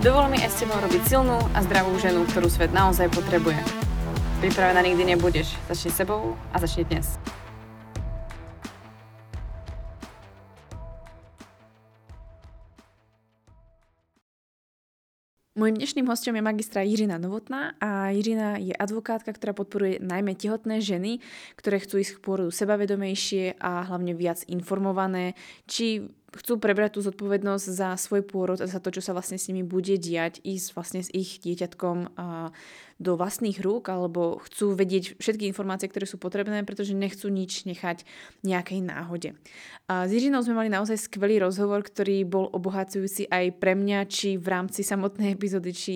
Dovol mi aj s tebou robiť silnú a zdravú ženu, ktorú svet naozaj potrebuje. Pripravená nikdy nebudeš. Začni sebou a začni dnes. Mojím dnešným hostom je magistra Jiřina Novotná a Jiřina je advokátka, ktorá podporuje najmä tehotné ženy, ktoré chcú ísť k pôrodu sebavedomejšie a hlavne viac informované, či chcú prebrať tú zodpovednosť za svoj pôrod a za to, čo sa vlastne s nimi bude diať, ísť vlastne s ich dieťatkom do vlastných rúk, alebo chcú vedieť všetky informácie, ktoré sú potrebné, pretože nechcú nič nechať nejakej náhode. A s Jiřinou sme mali naozaj skvelý rozhovor, ktorý bol obohacujúci aj pre mňa, či v rámci samotnej epizódy, či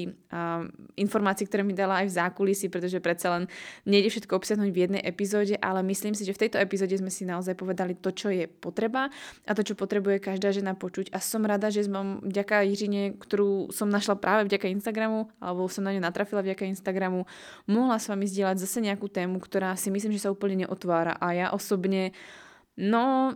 informácií, ktoré mi dala aj v zákulisí, pretože predsa len nejde všetko obsiahnuť v jednej epizóde, ale myslím si, že v tejto epizóde sme si naozaj povedali to, čo je potreba a to, čo potrebuje každá žena počuť a som rada, že som vďaka Jiřine, ktorú som našla práve vďaka Instagramu, alebo som na ňu natrafila vďaka Instagramu, mohla s vami zdieľať zase nejakú tému, ktorá si myslím, že sa úplne neotvára a ja osobne, no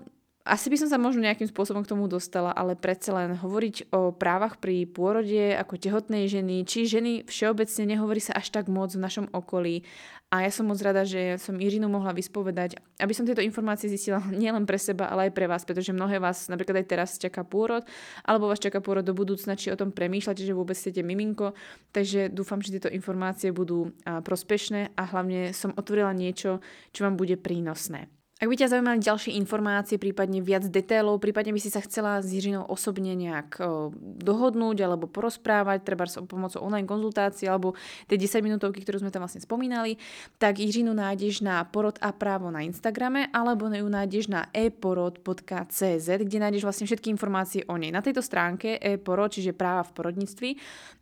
asi by som sa možno nejakým spôsobom k tomu dostala, ale predsa len hovoriť o právach pri pôrode ako tehotnej ženy, či ženy všeobecne nehovorí sa až tak moc v našom okolí. A ja som moc rada, že som Irinu mohla vyspovedať, aby som tieto informácie zistila nielen pre seba, ale aj pre vás, pretože mnohé vás napríklad aj teraz čaká pôrod, alebo vás čaká pôrod do budúcna, či o tom premýšľate, že vôbec chcete miminko. Takže dúfam, že tieto informácie budú prospešné a hlavne som otvorila niečo, čo vám bude prínosné. Ak by ťa zaujímali ďalšie informácie, prípadne viac detailov, prípadne by si sa chcela s Jiřinou osobne nejak dohodnúť alebo porozprávať, treba s pomocou online konzultácie alebo tie 10 minútovky, ktorú sme tam vlastne spomínali, tak Jiřinu nájdeš na porod a právo na Instagrame alebo ju nájdeš na eporod.cz, kde nájdeš vlastne všetky informácie o nej. Na tejto stránke eporod, čiže práva v porodníctvi,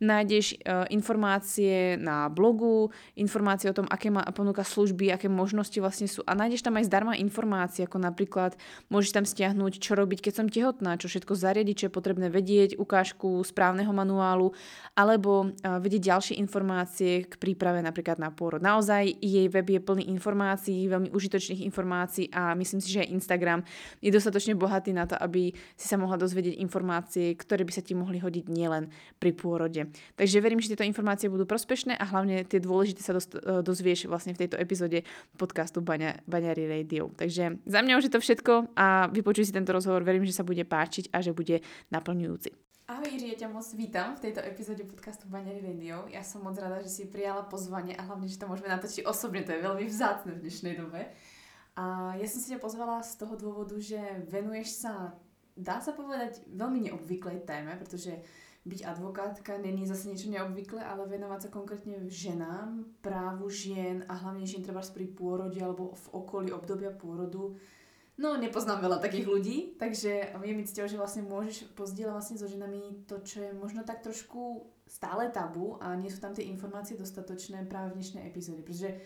nájdeš e, informácie na blogu, informácie o tom, aké má ponúka služby, aké možnosti vlastne sú a nájdeš tam aj zdarma informácií, ako napríklad môžeš tam stiahnuť, čo robiť, keď som tehotná, čo všetko zariadiť, čo je potrebné vedieť, ukážku správneho manuálu, alebo vedieť ďalšie informácie k príprave napríklad na pôrod. Naozaj jej web je plný informácií, veľmi užitočných informácií a myslím si, že aj Instagram je dostatočne bohatý na to, aby si sa mohla dozvedieť informácie, ktoré by sa ti mohli hodiť nielen pri pôrode. Takže verím, že tieto informácie budú prospešné a hlavne tie dôležité sa dozvieš vlastne v tejto epizóde podcastu Baňa, Baňari Radio. Takže za mňa už je to všetko a vypočuj si tento rozhovor, verím, že sa bude páčiť a že bude naplňujúci. Ahoj Jiří, ja ťa moc vítam v tejto epizóde podcastu Baňary Radio. Ja som moc rada, že si prijala pozvanie a hlavne, že to môžeme natočiť osobne, to je veľmi vzácne v dnešnej dobe. A ja som si ťa pozvala z toho dôvodu, že venuješ sa, dá sa povedať, veľmi neobvyklej téme, pretože byť advokátka není zase niečo neobvyklé, ale venovať sa konkrétne ženám, právu žien a hlavne žien treba pri pôrode alebo v okolí obdobia pôrodu. No, nepoznám veľa takých ľudí, takže je mi cťou, že vlastne môžeš pozdieľať vlastne so ženami to, čo je možno tak trošku stále tabu a nie sú tam tie informácie dostatočné práve v dnešnej epizóde, pretože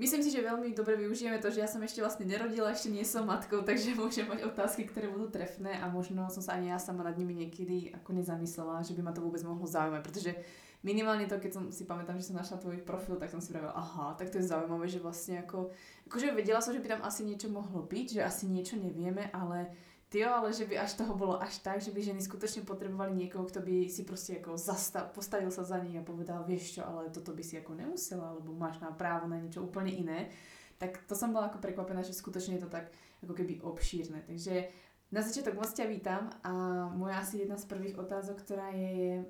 Myslím si, že veľmi dobre využijeme to, že ja som ešte vlastne nerodila, ešte nie som matkou, takže môžem mať otázky, ktoré budú trefné a možno som sa ani ja sama nad nimi niekedy ako nezamyslela, že by ma to vôbec mohlo zaujímať, pretože minimálne to, keď som si pamätám, že som našla tvoj profil, tak som si vravila, aha, tak to je zaujímavé, že vlastne ako, akože vedela som, že by tam asi niečo mohlo byť, že asi niečo nevieme, ale Tyjo, ale že by až toho bolo až tak, že by ženy skutočne potrebovali niekoho, kto by si proste ako zastav, postavil sa za nich a povedal, vieš čo, ale toto by si ako nemusela, alebo máš na právo na niečo úplne iné. Tak to som bola ako prekvapená, že skutočne je to tak ako keby obšírne. Takže na začiatok moc ťa vítam a moja asi jedna z prvých otázok, ktorá je,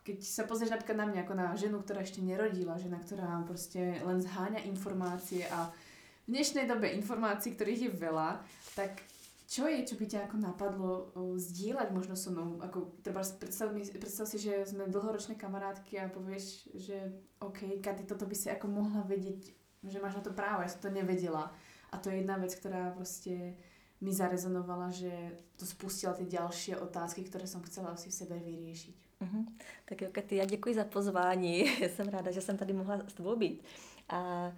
keď sa pozrieš napríklad na mňa ako na ženu, ktorá ešte nerodila, žena, ktorá proste len zháňa informácie a v dnešnej dobe informácií, ktorých je veľa, tak čo je, čo by ťa ako napadlo uh, možno so mnou? Ako, treba predstav, mi, predstav si, že sme dlhoročné kamarátky a povieš, že OK, Katy, toto by si ako mohla vedieť, že máš na to právo, ja som to nevedela. A to je jedna vec, ktorá proste mi zarezonovala, že to spustila tie ďalšie otázky, ktoré som chcela si v sebe vyriešiť. Uh-huh. Tak jo, Katy, já děkuji za pozvání. jsem ráda, že jsem tady mohla s tebou být. A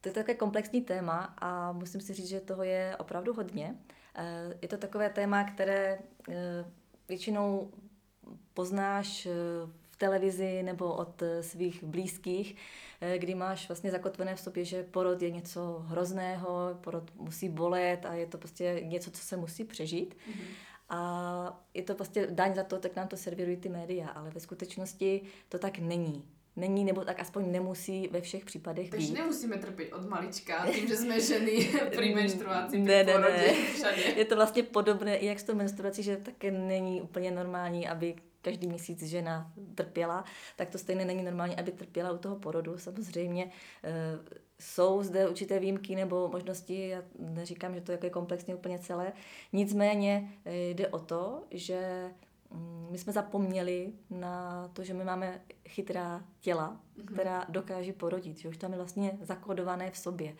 to je také komplexní téma a musím si říct, že toho je opravdu hodně. Eh, je to takové téma, které eh, většinou poznáš eh, v televizi nebo od svých blízkých, kdy máš vlastně zakotvené v sobě, že porod je něco hrozného, porod musí bolet a je to prostě něco, co se musí přežít. Mm-hmm. A je to prostě daň za to, tak nám to servírují ty média, ale ve skutečnosti to tak není není, nebo tak aspoň nemusí ve všech případech Takže být. nemusíme trpět od malička tím, že jsme ženy při menstruaci, ne, ne, ne. Je to vlastně podobné i jak s tou menstruací, že také není úplně normální, aby každý měsíc žena trpěla, tak to stejně není normální, aby trpěla u toho porodu. Samozřejmě e, jsou zde určité výjimky nebo možnosti, já neříkám, že to je komplexně úplně celé, nicméně e, jde o to, že my jsme zapomněli na to, že my máme chytrá těla, mm-hmm. která dokáže porodit, že už tam je vlastně zakodované v sobě.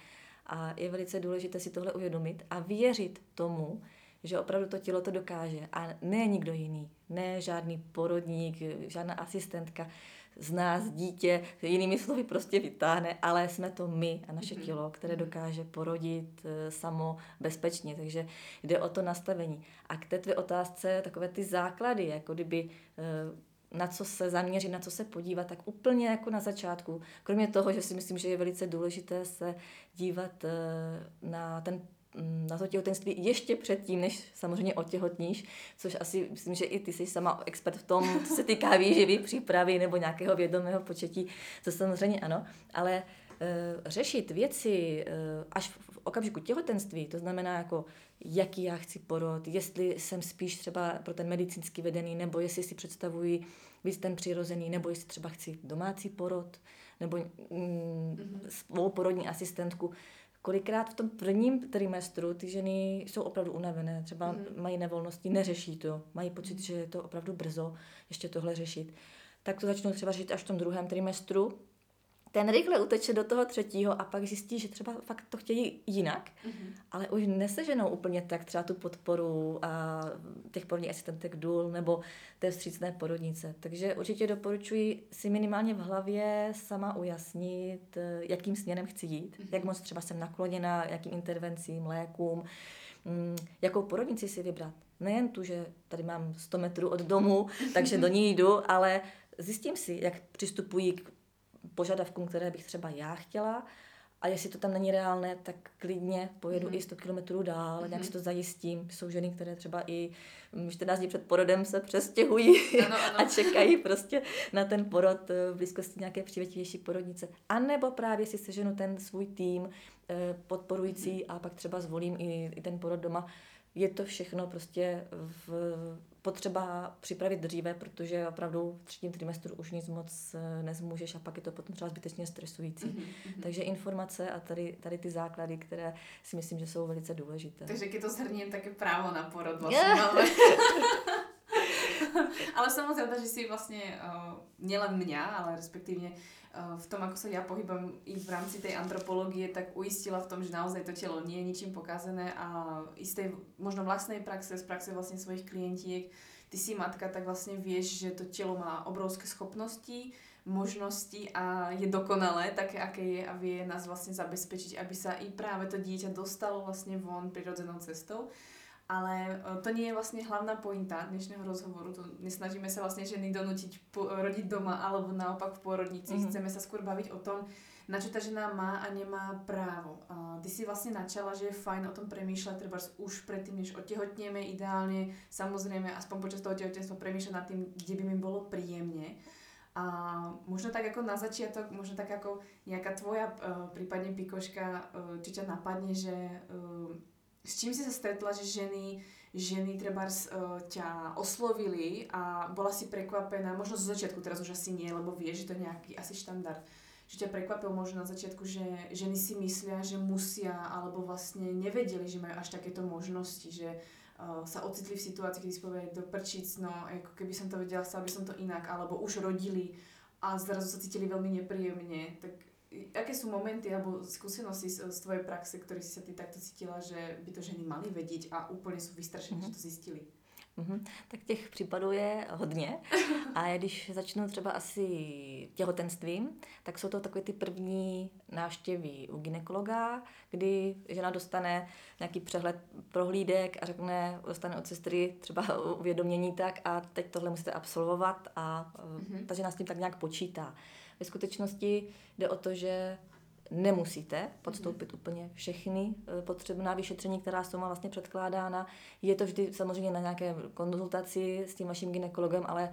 A je velice důležité si tohle uvědomit a věřit tomu, že opravdu to tělo to dokáže. A ne nikdo jiný, ne žádný porodník, žádná asistentka z nás dítě, jinými slovy prostě vytáhne, ale jsme to my a naše mm-hmm. tělo, které mhm. dokáže porodit e, samo bezpečně. Takže jde o to nastavení. A k té tvé otázce takové ty základy, jako kdyby e, na co se zaměřit, na co se podívat, tak úplně jako na začátku. Kromě toho, že si myslím, že je velice důležité se dívat e, na ten na to těhotenství ještě předtím, než samozřejmě otěhotníš, což asi myslím, že i ty jsi sama expert v tom, co se týká výživy, přípravy nebo nějakého vědomého početí, to samozřejmě ano, ale e, řešit věci e, až v okamžiku těhotenství, to znamená jako jaký já chci porod, jestli jsem spíš třeba pro ten medicínský vedený, nebo jestli si představuji víc ten přirozený, nebo jestli třeba chci domácí porod, nebo mm, mm-hmm. svou porodní asistentku, kolikrát v tom prvním trimestru ty ženy jsou opravdu unavené, třeba mm. mají nevolnosti, neřeší to, mají pocit, mm. že je to opravdu brzo ještě tohle řešit. Tak to začnou třeba řešit až v tom druhém trimestru, ten rychle uteče do toho třetího a pak zjistí, že třeba fakt to chtějí jinak, mm-hmm. ale už neseženou úplně tak třeba tu podporu a těch porodních asistentek důl nebo té vstřícné porodnice. Takže určitě doporučuji si minimálně v hlavě sama ujasnit, jakým směrem chci jít, mm-hmm. jak moc třeba jsem nakloněna, jakým intervencím, lékům, mm, jakou porodnici si vybrat. Nejen tu, že tady mám 100 metrů od domu, takže do ní jdu, ale zjistím si, jak přistupují k požadavkům, které bych třeba já chtěla. A jestli to tam není reálné, tak klidně pojedu mm-hmm. i 100 kilometrů dál, mm-hmm. nějak si to zajistím. Jsou ženy, které třeba i 14 dní před porodem se přestěhují ano, ano. a čekají prostě na ten porod eh, v blízkosti nějaké přívětivější porodnice. A nebo právě si seženu ten svůj tým eh, podporující mm-hmm. a pak třeba zvolím i, i ten porod doma. Je to všechno prostě v potřeba připravit dříve, protože opravdu v třetím trimestru už nic moc eh, nezmůžeš a pak je to potom třeba zbytečně stresující. Mm-hmm. Takže informace a tady, tady ty základy, které si myslím, že jsou velice důležité. Takže když to zhrním, také právo na porod vlastně yeah. ale samozřejmě, že si vlastně uh, nielen mňa, ale respektívne v tom, ako sa ja pohybám i v rámci tej antropológie, tak uistila v tom, že naozaj to telo nie je ničím pokazené a istej možno vlastnej praxe, z praxe vlastne svojich klientiek, ty si matka, tak vlastne vieš, že to telo má obrovské schopnosti, možnosti a je dokonalé, také aké je a vie nás vlastne zabezpečiť, aby sa i práve to dieťa dostalo vlastne von prirodzenou cestou. Ale e, to nie je vlastne hlavná pointa dnešného rozhovoru. To nesnažíme sa vlastne ženy donútiť rodiť doma alebo naopak v pôrodnici. Mm-hmm. Chceme sa skôr baviť o tom, na čo tá žena má a nemá právo. A ty si vlastne načala, že je fajn o tom premýšľať, treba už predtým, než otehotnieme, ideálne, samozrejme, aspoň počas toho tehotenstva premýšľať nad tým, kde by mi bolo príjemne. A možno tak ako na začiatok, možno tak ako nejaká tvoja, uh, prípadne pikoška, uh, či ťa napadne, že uh, s čím si sa stretla, že ženy, ženy treba uh, ťa oslovili a bola si prekvapená, možno zo začiatku, teraz už asi nie, lebo vieš, že to je nejaký asi štandard, že ťa prekvapil možno na začiatku, že ženy si myslia, že musia, alebo vlastne nevedeli, že majú až takéto možnosti, že uh, sa ocitli v situácii, kedy si povie do prčic, no ako keby som to vedela, chcela by som to inak, alebo už rodili a zrazu sa cítili veľmi nepríjemne, tak aké sú momenty alebo skúsenosti z, z tvojej praxe, ktoré si sa ty takto cítila, že by to ženy mali vedieť a úplne sú vystrašené, mm-hmm. že to zistili? Mhm. Tak těch případů je hodně. A když začnu třeba asi těhotenstvím, tak jsou to takové ty první návštěvy u ginekologa, kdy žena dostane nějaký přehled prohlídek a řekne, dostane od sestry třeba uvědomění tak a teď tohle musíte absolvovat a mm-hmm. ta žena s tím tak nějak počítá. Ve skutečnosti jde o to, že nemusíte podstoupit mm. úplně všechny eh, potřebná vyšetření, která jsou vám vlastně předkládána. Je to vždy samozřejmě na nějaké konzultaci s tím vaším ginekologem, ale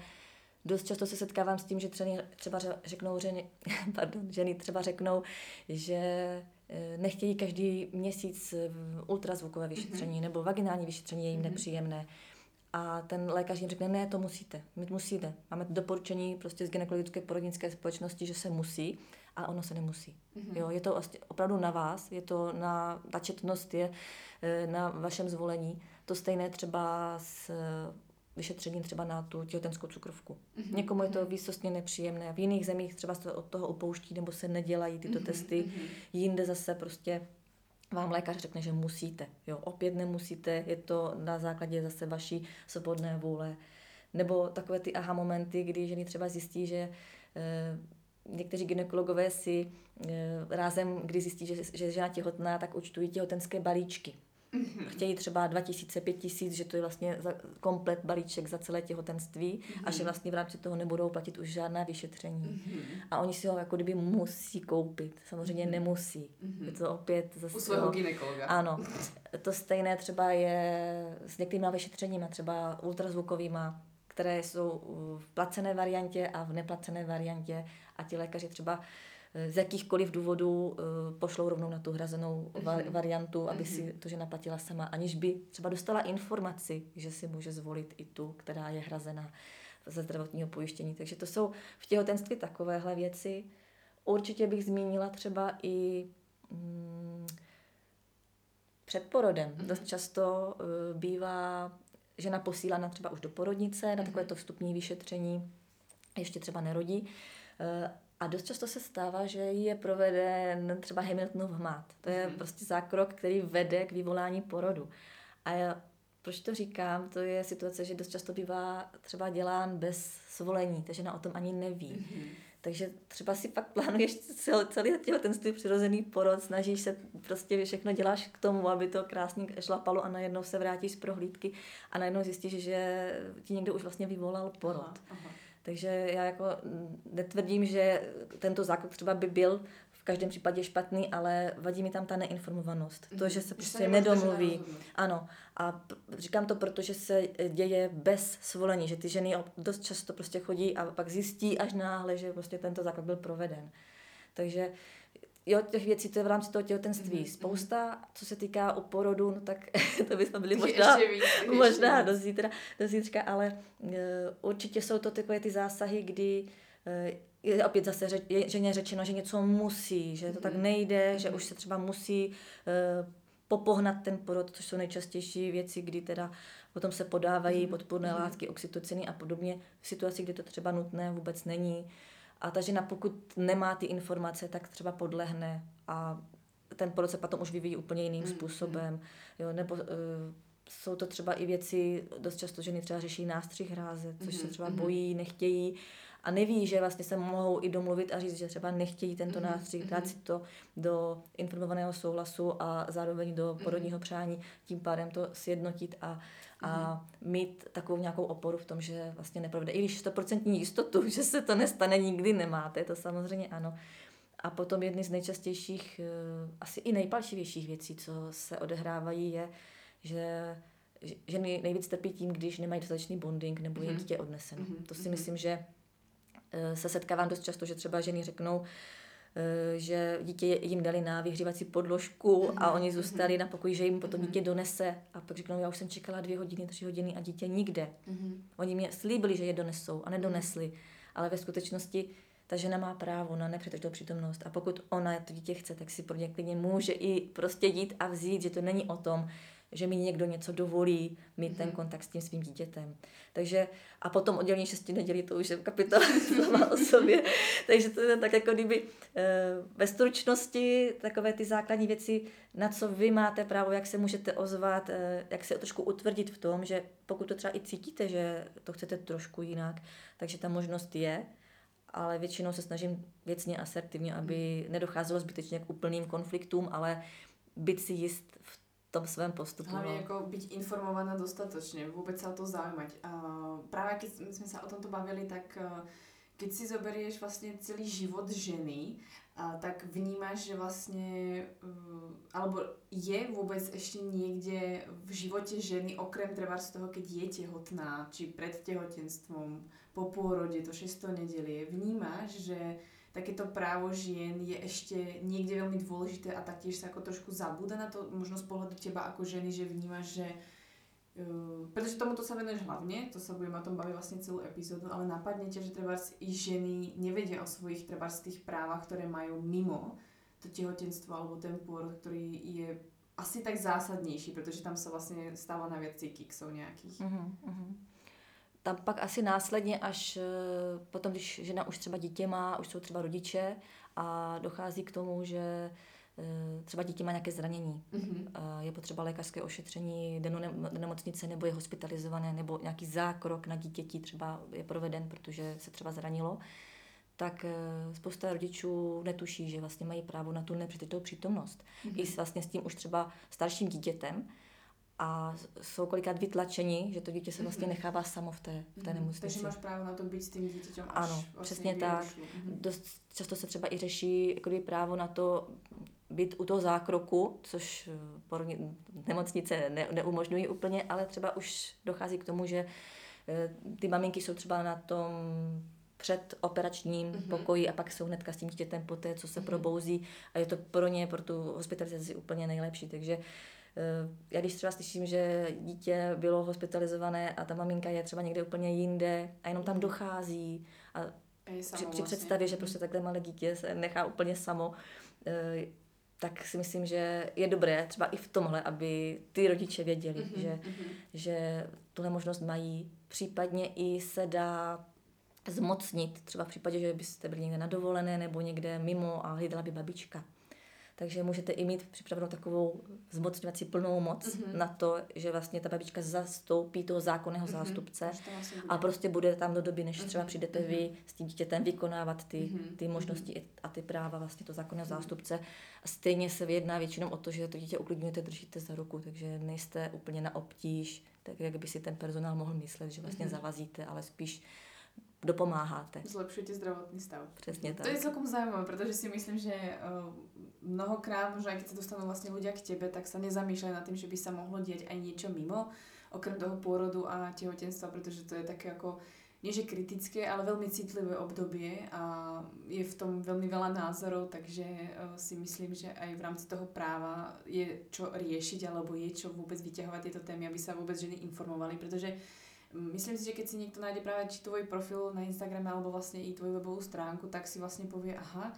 dost často se setkávám s tím, že třeba řeknou ženy, pardon, ženy třeba řeknou, že eh, nechtějí každý měsíc ultrazvukové vyšetření mm-hmm. nebo vaginální vyšetření je jim mm-hmm. nepříjemné. A ten lékař jim řekne, ne, to musíte, my musíte. Máme doporučení prostě z gynekologické porodnické společnosti, že se musí ale ono se nemusí. Mm-hmm. Jo, je to vlastně opravdu na vás, je to na, ta četnost je eh, na vašem zvolení. To stejné třeba s eh, vyšetřením třeba na tu těhotenskou cukrovku. Mm-hmm. Někomu je to mhm. výsostně nepříjemné. V jiných zemích třeba se od toho upouští nebo se nedělají tyto mm-hmm. testy. Mm-hmm. Jinde zase prostě vám lékař řekne, že musíte. Jo, opět nemusíte, je to na základě zase vaší svobodné vůle. Nebo takové ty aha momenty, kdy ženy třeba zjistí, že e, někteří ginekologové si e, rázem, kdy zjistí, že, že je žena těhotná, tak účtují těhotenské balíčky. Mm-hmm. Chtějí třeba 2000, 5000, že to je vlastně za, komplet balíček za celé těhotenství mm-hmm. a že mhm. vlastně v rámci toho nebudou platit už žádná vyšetření. Mm-hmm. A oni si ho jako kdyby musí koupit. Samozřejmě mm-hmm. nemusí. Mm-hmm. Je to opět zase... U svého ginekologa. Ano. To stejné třeba je s některými vyšetřeními, třeba ultrazvukovými, které jsou v placené variantě a v neplacené variantě a ti lékaři třeba eh, z jakýchkoliv důvodů eh, pošlou rovnou na tu hrazenou mm-hmm. variantu, aby mm-hmm. si mhm. to žena platila sama, aniž by třeba dostala informaci, že si může zvolit i tu, která je hrazená ze zdravotního pojištění. Takže to jsou v těhotenství takovéhle věci. Určitě bych zmínila třeba i mm, před porodem. Mm-hmm. Dost často uh, bývá žena posílána třeba už do porodnice na takové mhm. to vstupní vyšetření, ještě třeba nerodí. Eh, a dost často se stává, že je proveden třeba Hamiltonův hmat. To je mm. prostě zákrok, který vede k vyvolání porodu. A já, proč to říkám? To je situace, že dost často bývá třeba dělán bez svolení, takže na o tom ani neví. Mm. Takže třeba si pak plánuješ celý, celý těhotenství přirozený porod, snažíš se, prostě všechno děláš k tomu, aby to krásně šlapalo a najednou se vrátíš z prohlídky a najednou zjistíš, že ti někdo už vlastně vyvolal porod. Aha, aha. Takže já jako netvrdím, že tento zákrok třeba by byl v každém případě špatný, ale vadí mi tam ta neinformovanost. To, že se mhm. prostě nedomluví. Ano. A říkám to, protože se děje bez svolení, že ty ženy dost často prostě chodí a pak zjistí až náhle, že prostě tento zákrok byl proveden. Takže jo, těch věcí, to je v rámci toho těhotenství mm-hmm. spousta. Co se týká u porodu, no tak to bychom byli možná, víc, možná do, zítra, do zítřka, ale uh, určitě jsou to takové ty zásahy, kdy uh, je opět zase řeč, je, ženě řečeno, že něco musí, že to mm-hmm. tak mhm. nejde, mm-hmm. že už se třeba musí uh, popohnat ten porod, což jsou nejčastější věci, kdy teda potom se podávají mm-hmm. podporné mm-hmm. látky, oxytociny a podobně v situaci, kdy to třeba nutné vůbec není. Uh, a ta žena, pokud nemá ty informace, tak třeba podlehne a ten porod se potom už vyvíjí úplně jiným mm, způsobem. Mm. Jo, nebo uh, jsou to třeba i věci, dost často ženy třeba řeší nástřih hráze, což mm, se třeba mm. bojí, nechtějí a neví, že vlastně se mohou i domluvit a říct, že třeba nechtějí tento mm-hmm. nástřih, dát si to do informovaného souhlasu a zároveň do porodního přání, tím pádem to sjednotit a a mít takovou nějakou oporu v tom, že vlastně neprovede. I když 100% jistotu, že se to nestane, nikdy nemáte, to samozřejmě ano. A potom jedny z nejčastějších, eh, asi i nejpalčivějších věcí, co se odehrávají, je, že ženy nejvíc trpí tím, když nemají dostatečný bonding nebo je mhm. dítě odneseno. Mm-hmm. To si mhm. myslím, že se setkávám dost často, že třeba ženy řeknou, Eh, že dítě jim dali na vyhřívací podložku a oni zůstali na pokoji, že jim potom dítě donese. A pak řeknou, já už jsem čekala dvě hodiny, tři hodiny a dítě nikde. Oni mě slíbili, že je donesou a nedonesli, ale ve skutečnosti ta žena má právo na nepřetržnou přítomnost. A pokud ona to dítě chce, tak si pro ně klidně může i prostě jít a vzít, že to není o tom, že mi někdo něco dovolí mít mm-hmm. ten mhm. kontakt s tím svým dítětem. Takže a potom oddělení šesti nedělí, to už je kapitola sama o sobě. Takže to je tak jako kdyby e, ve stručnosti takové ty základní věci, na co vy máte právo, jak se můžete ozvat, e, jak se trošku utvrdit v tom, že pokud to třeba i cítíte, že to chcete trošku jinak, takže ta možnost je, ale většinou se snažím věcně, asertivně, aby mhm. nedocházelo zbytečně k úplným konfliktům, ale být si jist v tom svém postupu. Hlavně no. jako být informovaná dostatočně, vůbec se o to zaujímať. A právě když jsme se o tomto bavili, tak keď si zoberieš vlastně celý život ženy, a tak vnímáš, že vlastně, alebo je vůbec ještě někde v životě ženy, okrem třeba z toho, keď je těhotná, či před těhotenstvom, po pôrode, to 6. nedelie, vnímáš, že takéto právo žien je ešte niekde veľmi dôležité a taktiež sa ako trošku zabúda na to, možno z pohľadu teba ako ženy, že vnímaš, že Uh, pretože tomuto sa venuješ hlavne, to sa budeme o tom baviť vlastne celú epizódu, ale napadne ťa, že treba i ženy nevedia o svojich treba z tých právach, ktoré majú mimo to tehotenstvo alebo ten pôrod, ktorý je asi tak zásadnější, protože tam se vlastně stává na věci kiksov nějakých. Uh-huh, uh-huh tam pak asi následně, až eh, potom, když žena už třeba dítě má, už jsou třeba rodiče a dochází k tomu, že eh, třeba dítě má nějaké zranění, mm-hmm. je potřeba lékařské ošetření, jde do nemocnice nebo je hospitalizované, nebo nějaký zákrok na dítěti třeba je proveden, protože se třeba zranilo, tak eh, spousta rodičů netuší, že vlastně mají právo na tu nepřitětou přítomnost. Mm-hmm. I s, vlastně s tím už třeba starším dítětem, a jsou kolikrát vytlačeni, že to dítě se vlastně mhm. nechává samo v té, v té mhm. nemocnici. Takže máš právo na to být s tím dítětem až Ano, vlastně přesně tak. Mhm. Dost často se třeba i řeší jako právo na to být u toho zákroku, což eh, porodní, nemocnice ne, neumožňují úplně, ale třeba už dochází k tomu, že eh, ty maminky jsou třeba na tom před operačním mm-hmm. pokoji a pak jsou hnedka s tím dítětem po té, co se mm-hmm. probouzí a je to pro ně, pro tu hospitalizaci úplně nejlepší. Takže Eh, já když třeba slyším, že dítě bylo hospitalizované a ta maminka je třeba někde úplně jinde a jenom tam dochází a při, při vlastně. představě, že prostě takhle malé dítě se nechá úplně samo, eh, tak si myslím, že je dobré třeba i v tomhle, aby ty rodiče věděli, mm-hmm, že, mm-hmm. že tuhle možnost mají. Případně i se dá zmocnit, třeba v případě, že byste byli někde na dovolené nebo někde mimo a hlídala by babička takže můžete i mít připravenou takovou zmocňovací plnou moc mm-hmm. na to, že vlastně ta babička zastoupí toho zákonného mm-hmm. zástupce a prostě bude tam do doby, než mm-hmm. třeba přijdete mm-hmm. vy s tím dítětem vykonávat ty, mm-hmm. ty možnosti mm-hmm. a ty práva vlastně toho zákonného mm-hmm. zástupce. A stejně se vyjedná většinou o to, že to dítě uklidňujete, držíte za ruku, takže nejste úplně na obtíž, tak jak by si ten personál mohl myslet, že vlastně mm-hmm. zavazíte, ale spíš dopomáháte. Zlepšujete zdravotný stav. Přesně tak. To je celkom zajímavé, protože si myslím, že uh, mnohokrát, možno aj keď sa dostanú vlastne ľudia k tebe, tak sa nezamýšľajú nad tým, že by sa mohlo diať aj niečo mimo, okrem toho pôrodu a tehotenstva, pretože to je také ako nie že kritické, ale veľmi citlivé obdobie a je v tom veľmi veľa názorov, takže uh, si myslím, že aj v rámci toho práva je čo riešiť alebo je čo vôbec vyťahovať tieto témy, aby sa vôbec ženy informovali, pretože Myslím si, že keď si niekto nájde práve či tvoj profil na Instagrame alebo vlastne i tvoju webovú stránku, tak si vlastne povie, aha,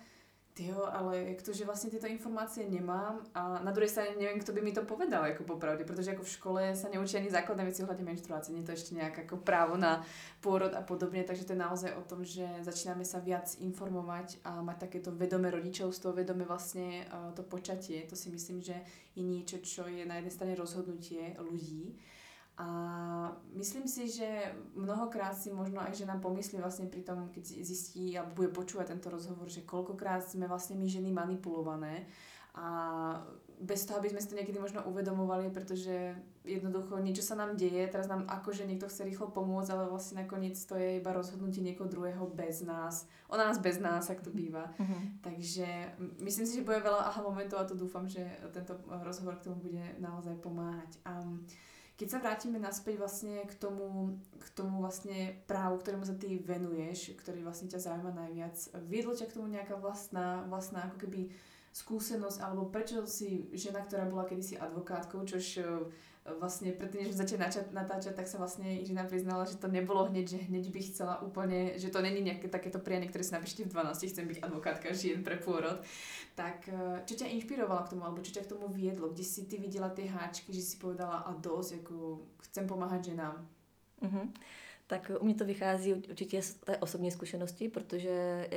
tyjo, ale jak to, že vlastně tyto informace nemám a na druhé straně nevím, kdo by mi to povedal, jako popravdě, protože jako v škole se neučí ani základné věci ohledně menstruace, není to ještě nějak jako právo na pôrod a podobně, takže to je naozaj o tom, že začínáme se viac informovat a mať takéto vedomé rodičovstvo, vedomé vlastně uh, to počatie, to si myslím, že je něco, čo je na jedné straně rozhodnutie ľudí, a myslím si, že mnohokrát si možno aj žena pomyslí vlastne pri tom, keď zistí alebo bude počúvať tento rozhovor, že koľkokrát sme vlastne my ženy manipulované a bez toho, aby sme si to niekedy možno uvedomovali, pretože jednoducho niečo sa nám deje, teraz nám akože niekto chce rýchlo pomôcť, ale vlastne nakoniec to je iba rozhodnutie niekoho druhého bez nás, o nás bez nás, ak to býva. Mm-hmm. Takže myslím si, že bude veľa aha momentov a to dúfam, že tento rozhovor k tomu bude naozaj pomáhať. Um, keď sa vrátime naspäť vlastne k tomu, k tomu vlastne právu, ktorému sa ty venuješ, ktorý vlastne ťa zaujíma najviac, viedlo ťa k tomu nejaká vlastná, vlastná ako keby skúsenosť, alebo prečo si žena, ktorá bola kedysi advokátkou, čož vlastne predtým, než začať natáčať, tak sa vlastne Irina priznala, že to nebolo hneď, že hneď by chcela úplne, že to není nejaké takéto prianie, ktoré si napíšte v 12, chcem byť advokátka žien pre pôrod. Tak eh, čo ťa inšpirovalo k tomu, alebo čo ťa k tomu viedlo? Kde si ty videla tie háčky, že si povedala a dosť, ako chcem pomáhať ženám? Mm-hmm tak u mě to vychází určitě z té osobní zkušenosti, protože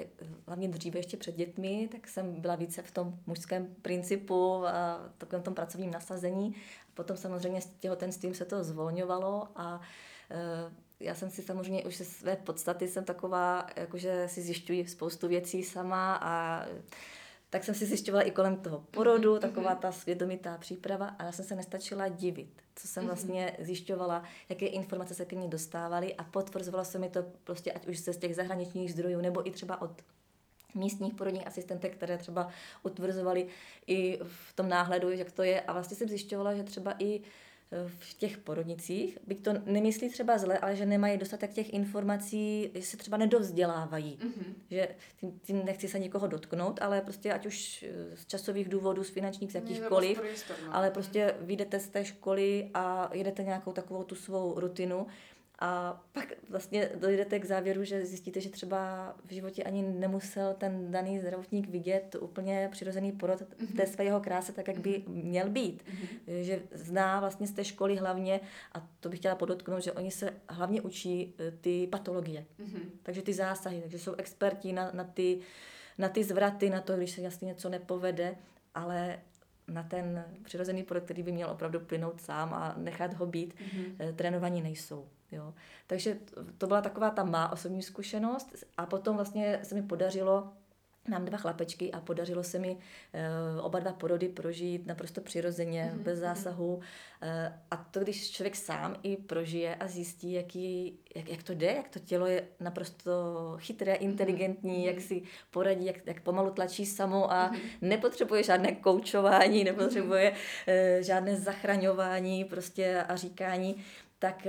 hlavně dříve ještě před dětmi, tak jsem byla více v tom mužském principu a takovém tom pracovním nasazení. Potom samozřejmě s těhotenstvím se to zvolňovalo a e, já jsem si samozřejmě už ze své podstaty jsem taková, jakože si zjišťuji spoustu věcí sama a tak jsem si zjišťovala i kolem toho porodu, mhm, taková mhm. ta svědomitá příprava a já jsem se nestačila divit, co jsem mhm. vlastně zjišťovala, jaké informace se ke mně dostávaly a potvrzovalo se mi to prostě ať už se z těch zahraničních zdrojů nebo i třeba od místních porodních asistentek, které třeba utvrzovali i v tom náhledu, jak to je a vlastně jsem zjišťovala, že třeba i v těch porodnicích, byť to nemyslí třeba zle, ale že nemají dostatek těch informací, že se třeba nedovzdělávají. Mm-hmm. Že tím, tím nechci se nikoho dotknout, ale prostě ať už z časových důvodů, z finančních, z jakýchkoliv, no. ale prostě vyjdete z té školy a jedete nějakou takovou tu svou rutinu a pak vlastně dojdete k závěru, že zjistíte, že třeba v životě ani nemusel ten daný zdravotník vidět úplně přirozený porod v té mhm. své jeho kráse tak, jak by mhm. měl být. Mm-hmm. Že zná vlastně z té školy hlavně, a to bych chtěla podotknout, že oni se hlavně učí e, ty patologie. Mm-hmm. Takže ty zásahy, takže jsou experti na, na, ty, na ty zvraty, na to, když se jasně něco nepovede, ale na ten přirozený porod, který by měl opravdu plynout sám a nechat ho být, mm-hmm. trénovaní nejsou. Jo. Takže to byla taková ta má osobní zkušenost a potom vlastně se mi podařilo Mám dva chlapečky a podařilo se mi uh, oba dva porody prožít naprosto přirozeně, mm-hmm. bez zásahu. Uh, a to, když člověk sám i prožije a zjistí, jaký, jak, jak to jde, jak to tělo je naprosto chytré, inteligentní, mm-hmm. jak si poradí, jak, jak pomalu tlačí samo a mm-hmm. nepotřebuje žádné koučování, nepotřebuje mm-hmm. uh, žádné zachraňování prostě a říkání, tak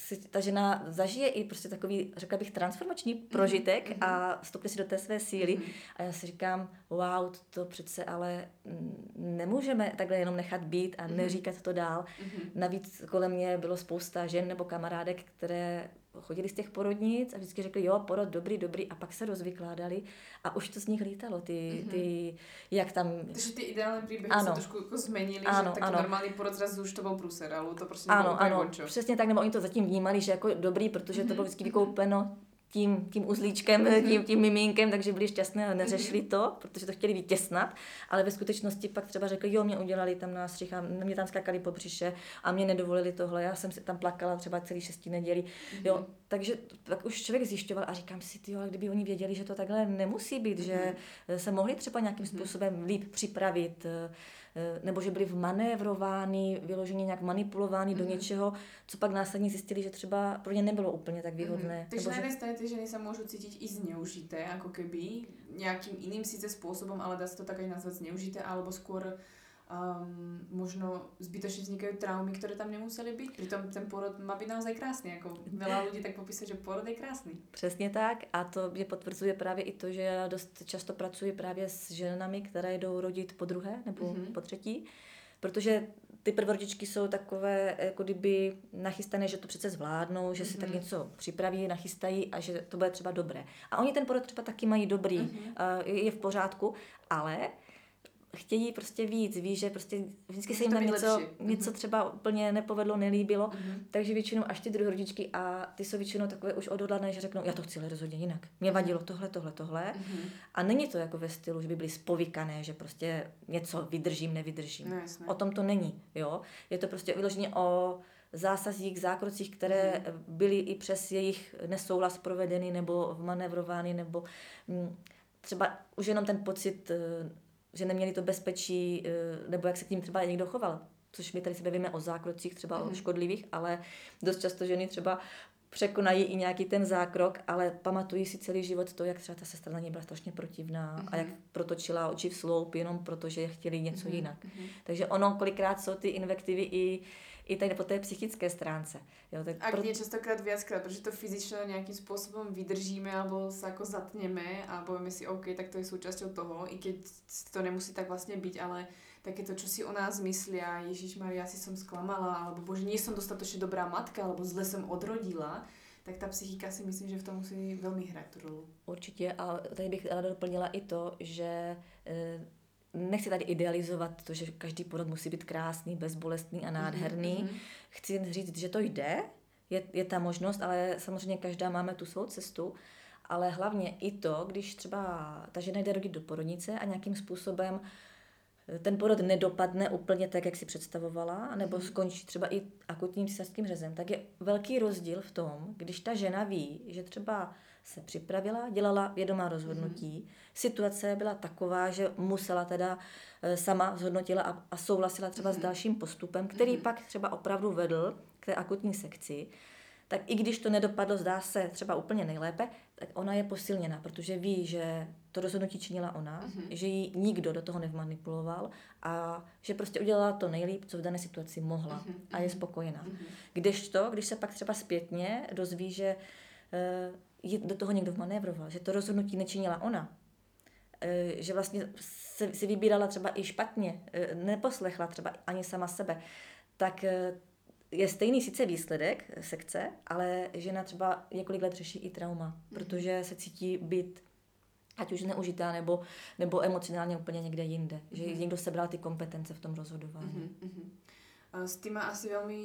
si ta žena zažije i prostě takový, řekla bych, transformační mhm, prožitek mm-hmm. a vstupne si do té své síly. Mm-hmm. A já si říkám, wow, to přece ale nemůžeme takhle jenom nechat být a mm-hmm. neříkat to dál. Mm-hmm. Navíc kolem mě bylo spousta žen nebo kamarádek, které chodili z těch porodnic a vždycky řekli, jo, porod, dobrý, dobrý, a pak se rozvykládali a už to z nich lítalo, ty, mm-hmm. ty jak tam... Takže ty ideální příběhy ano. se trošku jako změnili, ano, že taky ano. normální porod zrazu už to byl průser, ale to prostě ano, ano, končo. přesně tak, nebo oni to zatím vnímali, že jako dobrý, protože mm-hmm. to bylo vždycky vykoupeno tím, tím uzlíčkem, mm-hmm. tím, tím miminkem, takže byli šťastné a neřešili to, protože to chtěli vytěsnat, ale ve skutečnosti pak třeba řekli, jo, mě udělali tam nástřih a mě tam skákali po břiše a mě nedovolili tohle, já jsem si tam plakala třeba celý šestý neděli, mm-hmm. jo, takže tak už člověk zjišťoval a říkám si, ty, ale kdyby oni věděli, že to takhle nemusí být, že se mohli třeba nějakým způsobem líp připravit, nebo že byly vmanévrovány, vyloženě nějak manipulovány mm-hmm. do mhm. něčeho, co pak následně zjistili, že třeba pro ně nebylo úplně tak výhodné. Mm-hmm. Takže na jedné straně ty ženy se můžou cítit i zneužité, jako keby nějakým jiným sice způsobem, ale dá se to tak aj nazvat zneužité, alebo skôr um, možno zbytočne vznikajú traumy, ktoré tam nemuseli byť. Pritom ten porod má být naozaj krásný. Jako veľa lidí tak popíše, že porod je krásný. Přesně tak a to mě potvrzuje právě i to, že já dost často pracuji právě s ženami, které jdou rodit po druhé nebo mm-hmm. po třetí, protože ty prvorodičky jsou takové, jako kdyby nachystané, že to přece zvládnou, že si mm-hmm. tak mhm. něco připraví, nachystají a že to bude třeba dobré. A oni ten porod třeba taky mají dobrý, mm-hmm. je v pořádku, ale chtějí prostě víc, víš, že prostě vždycky se jim tam něco, lepší. něco mhm. třeba úplně nepovedlo, nelíbilo, mm-hmm. takže většinou až ty druhorodičky a ty jsou většinou takové už odhodlané, že řeknou, já to chci ale rozhodně jinak. Mě mhm. vadilo tohle, tohle, tohle. Mm-hmm. A není to jako ve stylu, že by byly spovykané, že prostě něco vydržím, nevydržím. No, o tom to není, jo. Je to prostě vyloženě o zásazích, zákrocích, které mm. byly i přes jejich nesouhlas provedeny nebo vmanevrovány, nebo mm, třeba už jenom ten pocit eh, že neměli to bezpečí, eh, nebo jak se k ním třeba někdo choval. Což my tady se bavíme o zákrocích, třeba mm. o mhm. škodlivých, ale dost často ženy třeba překonají i nějaký ten zákrok, ale pamatují si celý život to, jak třeba ta sestra na ně byla strašně protivná mm-hmm. a jak mhm. protočila oči v sloup jenom proto, že chtěli něco mm-hmm. jinak. Mm-hmm. Takže ono kolikrát jsou ty invektivy i, i tady po té psychické stránce. Jo, tak a pro... nie častokrát viackrát, protože to fyzicky nějakým způsobem vydržíme alebo se jako zatneme a povieme si, OK, tak to je součástí toho, i keď to nemusí tak vlastně být, ale takéto, čo si o nás myslia, Ježiš Maria, asi som sklamala, alebo bože, nie som dostatočne dobrá matka, alebo zle som odrodila, tak ta psychika si myslím, že v tom musí velmi hrát tu rolu. Určitě a tady bych ráda doplnila i to, že e, nechci tady idealizovat to, že každý porod musí být krásný, bezbolestný a nádherný. Mm-hmm. Chci říct, že to jde, je, je ta možnost, ale samozřejmě každá máme tu svou cestu. Ale hlavně i to, když třeba ta žena jde rodit do porodnice a nějakým způsobem ten porod nedopadne úplně tak, jak si představovala, nebo mm. skončí třeba i akutním císařským řezem, tak je velký rozdíl v tom, když ta žena ví, že třeba se připravila, dělala vědomá rozhodnutí, mm. situace byla taková, že musela teda e, sama zhodnotila a, a souhlasila třeba mm. s mhm. dalším postupem, který mm. pak třeba opravdu vedl k té akutní sekci, tak i když to nedopadlo, zdá se třeba úplně nejlépe, tak ona je posilněna, protože ví, že to rozhodnutí činila ona, mm-hmm. že ji nikdo do toho nevmanipuloval a že prostě udělala to nejlíp, co v dané situaci mohla mm-hmm. a je mhm. spokojená. Mm-hmm. Kdežto, když se pak třeba zpětně dozví, že ji do toho někdo vmanévroval, že to rozhodnutí nečinila ona, uh, že vlastně se, si vybírala třeba i špatně, uh, neposlechla třeba ani sama sebe, tak uh, je stejný sice výsledek sekce, ale žena třeba několik let řeší i trauma, mm-hmm. protože se cítí být ať už neužitá nebo, nebo emocionálně úplně někde jinde. Mm-hmm. Že někdo sebral ty kompetence v tom rozhodování. Mm-hmm. S tým má asi veľmi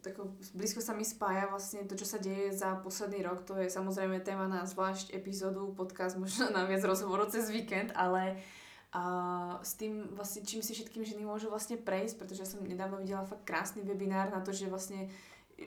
tako, blízko sa mi spája vlastne to, čo sa deje za posledný rok. To je samozrejme téma na zvlášť epizódu, podcast, možno na viac rozhovorov cez víkend, ale a s tým vlastne, čím si všetkým ženy môžu vlastne prejsť, pretože ja som nedávno videla fakt krásny webinár na to, že vlastne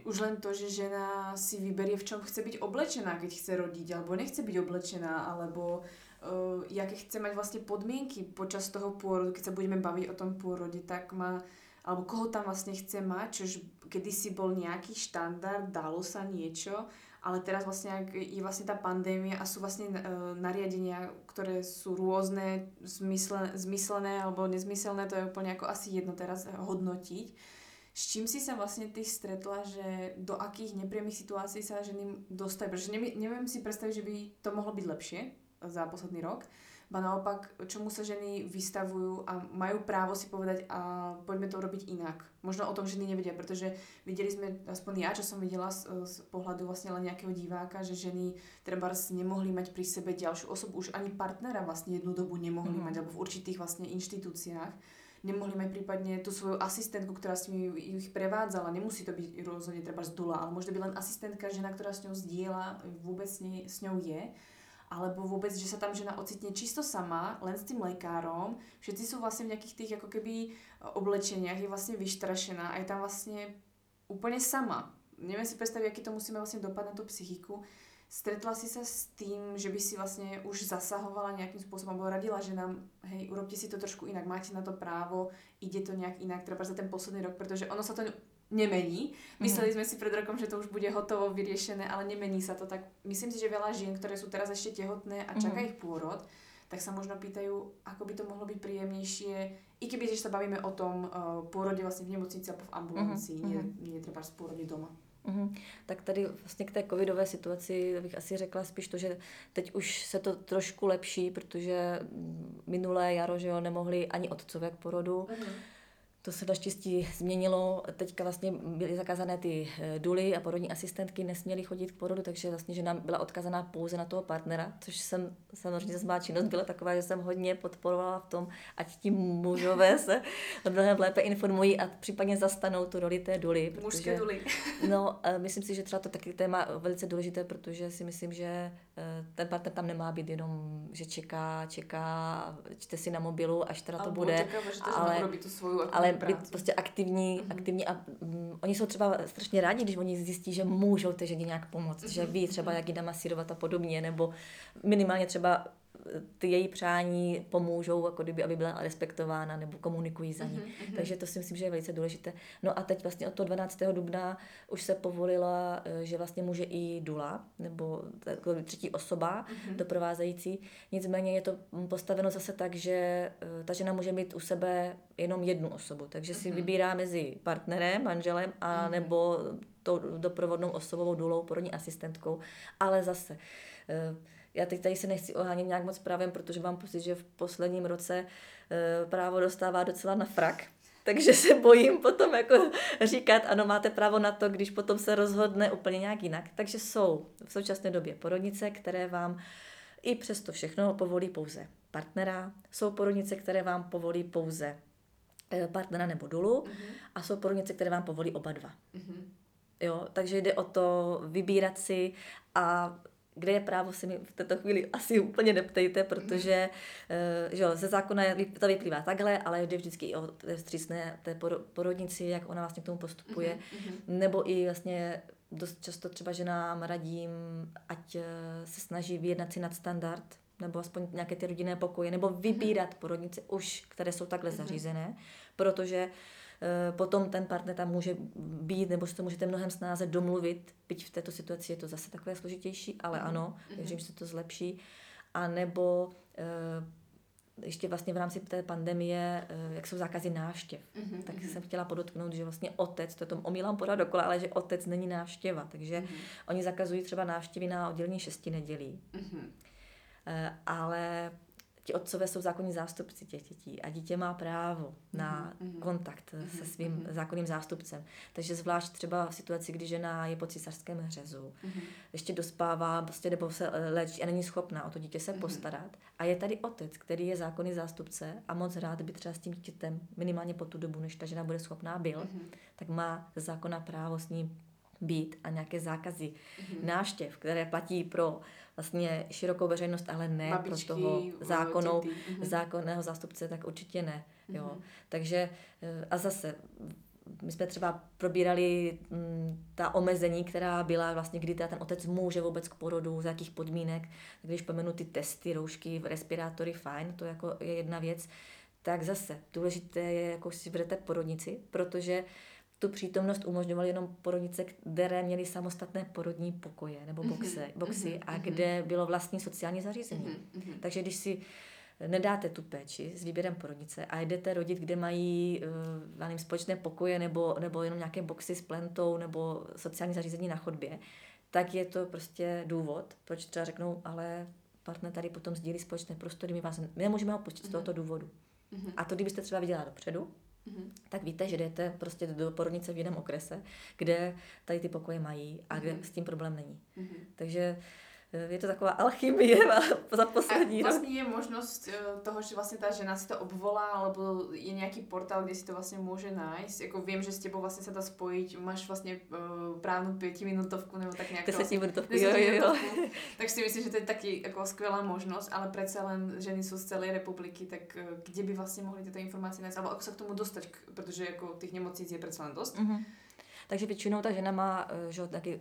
už len to, že žena si vyberie, v čom chce byť oblečená, keď chce rodiť, alebo nechce byť oblečená, alebo uh, jaké chce mať vlastne podmienky počas toho pôrodu, keď sa budeme baviť o tom pôrode, tak má, alebo koho tam vlastne chce mať, čož kedysi bol nejaký štandard, dalo sa niečo, ale teraz vlastne je vlastne tá pandémia a sú vlastne uh, nariadenia, ktoré sú rôzne, zmysle, zmyslené alebo nezmyselné, to je úplne ako asi jedno teraz hodnotiť. S čím si sa vlastne ty stretla, že do akých nepríjemných situácií sa ženy dostajú? Neviem, neviem si predstaviť, že by to mohlo byť lepšie za posledný rok ba naopak, čomu sa ženy vystavujú a majú právo si povedať a poďme to urobiť inak. Možno o tom ženy nevedia, pretože videli sme, aspoň ja, čo som videla z, z pohľadu vlastne len nejakého diváka, že ženy treba nemohli mať pri sebe ďalšiu osobu, už ani partnera vlastne jednu dobu nemohli mm. mať, alebo v určitých vlastne inštitúciách nemohli mať prípadne tú svoju asistentku, ktorá s nimi ich prevádzala. Nemusí to byť rozhodne treba z dula, ale možno by len asistentka, žena, ktorá s ňou zdieľa, vôbec s ňou je alebo vôbec, že sa tam žena ocitne čisto sama, len s tým lekárom. Všetci sú vlastne v nejakých tých ako keby oblečeniach, je vlastne vyštrašená a je tam vlastne úplne sama. Neviem si predstaviť, aký to musíme vlastne dopad na tú psychiku. Stretla si sa s tým, že by si vlastne už zasahovala nejakým spôsobom, alebo radila, že nám, hej, urobte si to trošku inak, máte na to právo, ide to nejak inak, treba za ten posledný rok, pretože ono sa to nemení. Mysleli mm. sme si pred rokom, že to už bude hotovo vyriešené, ale nemení sa to. Tak myslím si, že veľa žien, ktoré sú teraz ešte tehotné a čaká mm. ich pôrod, tak sa možno pýtajú, ako by to mohlo byť príjemnejšie, i keby že sa bavíme o tom uh, pôrode vlastne v nemocnici a v ambulancii, mm. nie, nie treba v pôrode doma. Mm-hmm. Tak tady vlastně k té covidové situaci bych asi řekla spíš to, že teď už se to trošku lepší, protože minulé jaro, že jo, nemohli ani otcové k porodu. Mm-hmm to se naštěstí změnilo. Teďka vlastně byly zakázané ty eh, duly a porodní asistentky nesměly chodit k porodu, takže vlastně žena byla odkazaná pouze na toho partnera, což jsem samozřejmě má činnost byla taková, že jsem hodně podporovala v tom, ať ti mužové se mnohem lépe informují a případně zastanou tu roli té duly. Protože, Mužské duly. no, myslím si, že třeba to taky téma velice důležité, protože si myslím, že eh, ten partner tam nemá být jenom, že čeká, čeká, čte si na mobilu, až teda to bude. Čeká, že to ale, tu svoju ale práci. být prostě aktivní, mm-hmm. aktivní a mm, oni jsou třeba strašně rádi, když oni zjistí, že můžou té ženě nějak pomoct, mm-hmm. že ví třeba, jak ji namasírovat a podobně, nebo minimálně třeba ty její přání pomůžou, jako kdyby, aby byla respektována nebo komunikují za ní. Mm-hmm. Takže to si myslím, že je velice důležité. No a teď vlastně od toho 12. dubna už se povolila, eh, že vlastně může i dula, nebo třetí osoba mm-hmm. doprovázející. Nicméně je to postaveno zase tak, že eh, ta žena může mít u sebe jenom jednu osobu, takže si mm-hmm. vybírá mezi partnerem, manželem a mm-hmm. nebo tou doprovodnou osobou, důlou, porodní asistentkou, ale zase eh, já teď tady se nechci ohánět nějak moc právem, protože mám pocit, že v posledním roce eh, právo dostává docela na frak. Takže se bojím potom jako říkat, ano, máte právo na to, když potom se rozhodne úplně nějak jinak. Takže jsou v současné době porodnice, které vám i přesto všechno povolí pouze partnera. Jsou porodnice, které vám povolí pouze eh, partnera nebo dulu mm-hmm. a jsou porodnice, které vám povolí oba dva. Mm-hmm. Jo, takže jde o to vybírat si a kde je právo, si mi v této chvíli asi úplně neptejte, protože uh, že jo, ze zákona to vyplývá takhle, ale jde vždycky i o té vstřícné té porodnici, jak ona vlastně k tomu postupuje, mm-hmm. nebo i vlastně dost často třeba ženám radím, ať uh, se snaží vyjednat si nadstandard, nebo aspoň nějaké ty rodinné pokoje, nebo vybírat mm-hmm. porodnice už, které jsou takhle mm-hmm. zařízené, protože uh, Eh, potom ten partner tam může být, nebo si to můžete mnohem snáze domluvit, byť v této situaci je to zase takové složitější, ale mm ano, mhm. věřím, že se to zlepší. A nebo eh, ještě vlastně v rámci té pandemie, eh, jak jsou zákazy návštěv, mm-hmm. tak jsem chtěla podotknout, že vlastně otec, to tom omílám pořád dokola, ale že otec není návštěva, takže mm-hmm. oni zakazují třeba návštěvy na oddělení šesti nedělí. Mm-hmm. Ale ti otcové jsou zákonní zástupci těch dětí a dítě má právo na mm-hmm. kontakt mm-hmm. se svým mm-hmm. zákonným zástupcem. Takže zvlášť třeba v situaci, kdy žena je po císařském řezu, mm-hmm. ještě dospává, prostě nebo se eh, léčí a není schopná o to dítě se mm-hmm. postarat. A je tady otec, který je zákonný zástupce a moc rád by třeba s tím dítětem minimálně po tu dobu, než ta žena bude schopná byl, mm-hmm. tak má zákona právo s ním být a nějaké zákazy mm-hmm. návštěv, které platí pro vlastně širokou veřejnost, ale ne Babičky, pro toho zákonou, mm-hmm. zákonného zástupce, tak určitě ne. Mm-hmm. Jo. Takže eh, a zase my jsme třeba probírali m, mm, ta omezení, která byla vlastně, kdy ten otec může vůbec k porodu, za jakých podmínek. Když pomenu ty testy, roušky, respirátory, fajn, to jako je jedna věc. Tak zase důležité je, jako si berete porodnici, protože tu přítomnost umožňovaly jenom porodnice, které měly samostatné porodní pokoje nebo mhm, boxe, boxy mm-hmm. a kde bylo vlastní sociální zařízení. Mm-hmm. Takže když si nedáte tu péči s výběrem porodnice a jdete rodit, kde mají uh, nevím, společné pokoje nebo, nebo jenom nějaké boxy s plentou nebo sociální zařízení na chodbě, tak je to prostě důvod, proč třeba řeknou, ale partner tady potom sdílí společné prostory, my vás my nemůžeme ho pustit mm-hmm. z tohoto mhm. důvodu. Mm-hmm. A to, kdybyste třeba viděla dopředu, mm-hmm. tak víte, že jdete prostě do porodnice v jiném okrese, kde tady ty pokoje mají a kde mm-hmm. s tím problém není. Mm-hmm. Takže je to taková alchymie za poslední a vlastně je možnost eh, toho, že vlastně ta žena si to obvolá, alebo je nějaký portál, kde si to vlastně může najít. Jako vím, že s tebou vlastně se dá spojit, máš vlastně uh, právnu pětiminutovku nebo tak nějak. Desetiminutovku, jo, jo, jo. Tak si myslím, že to je taky jako skvělá možnost, ale přece len ženy jsou z celé republiky, tak uh, kde by vlastně mohly tyto informace najít, alebo ako se k tomu dostat, protože jako těch nemocnic je přece dost. Mm-hmm takže většinou ta žena má, eh, že, taky,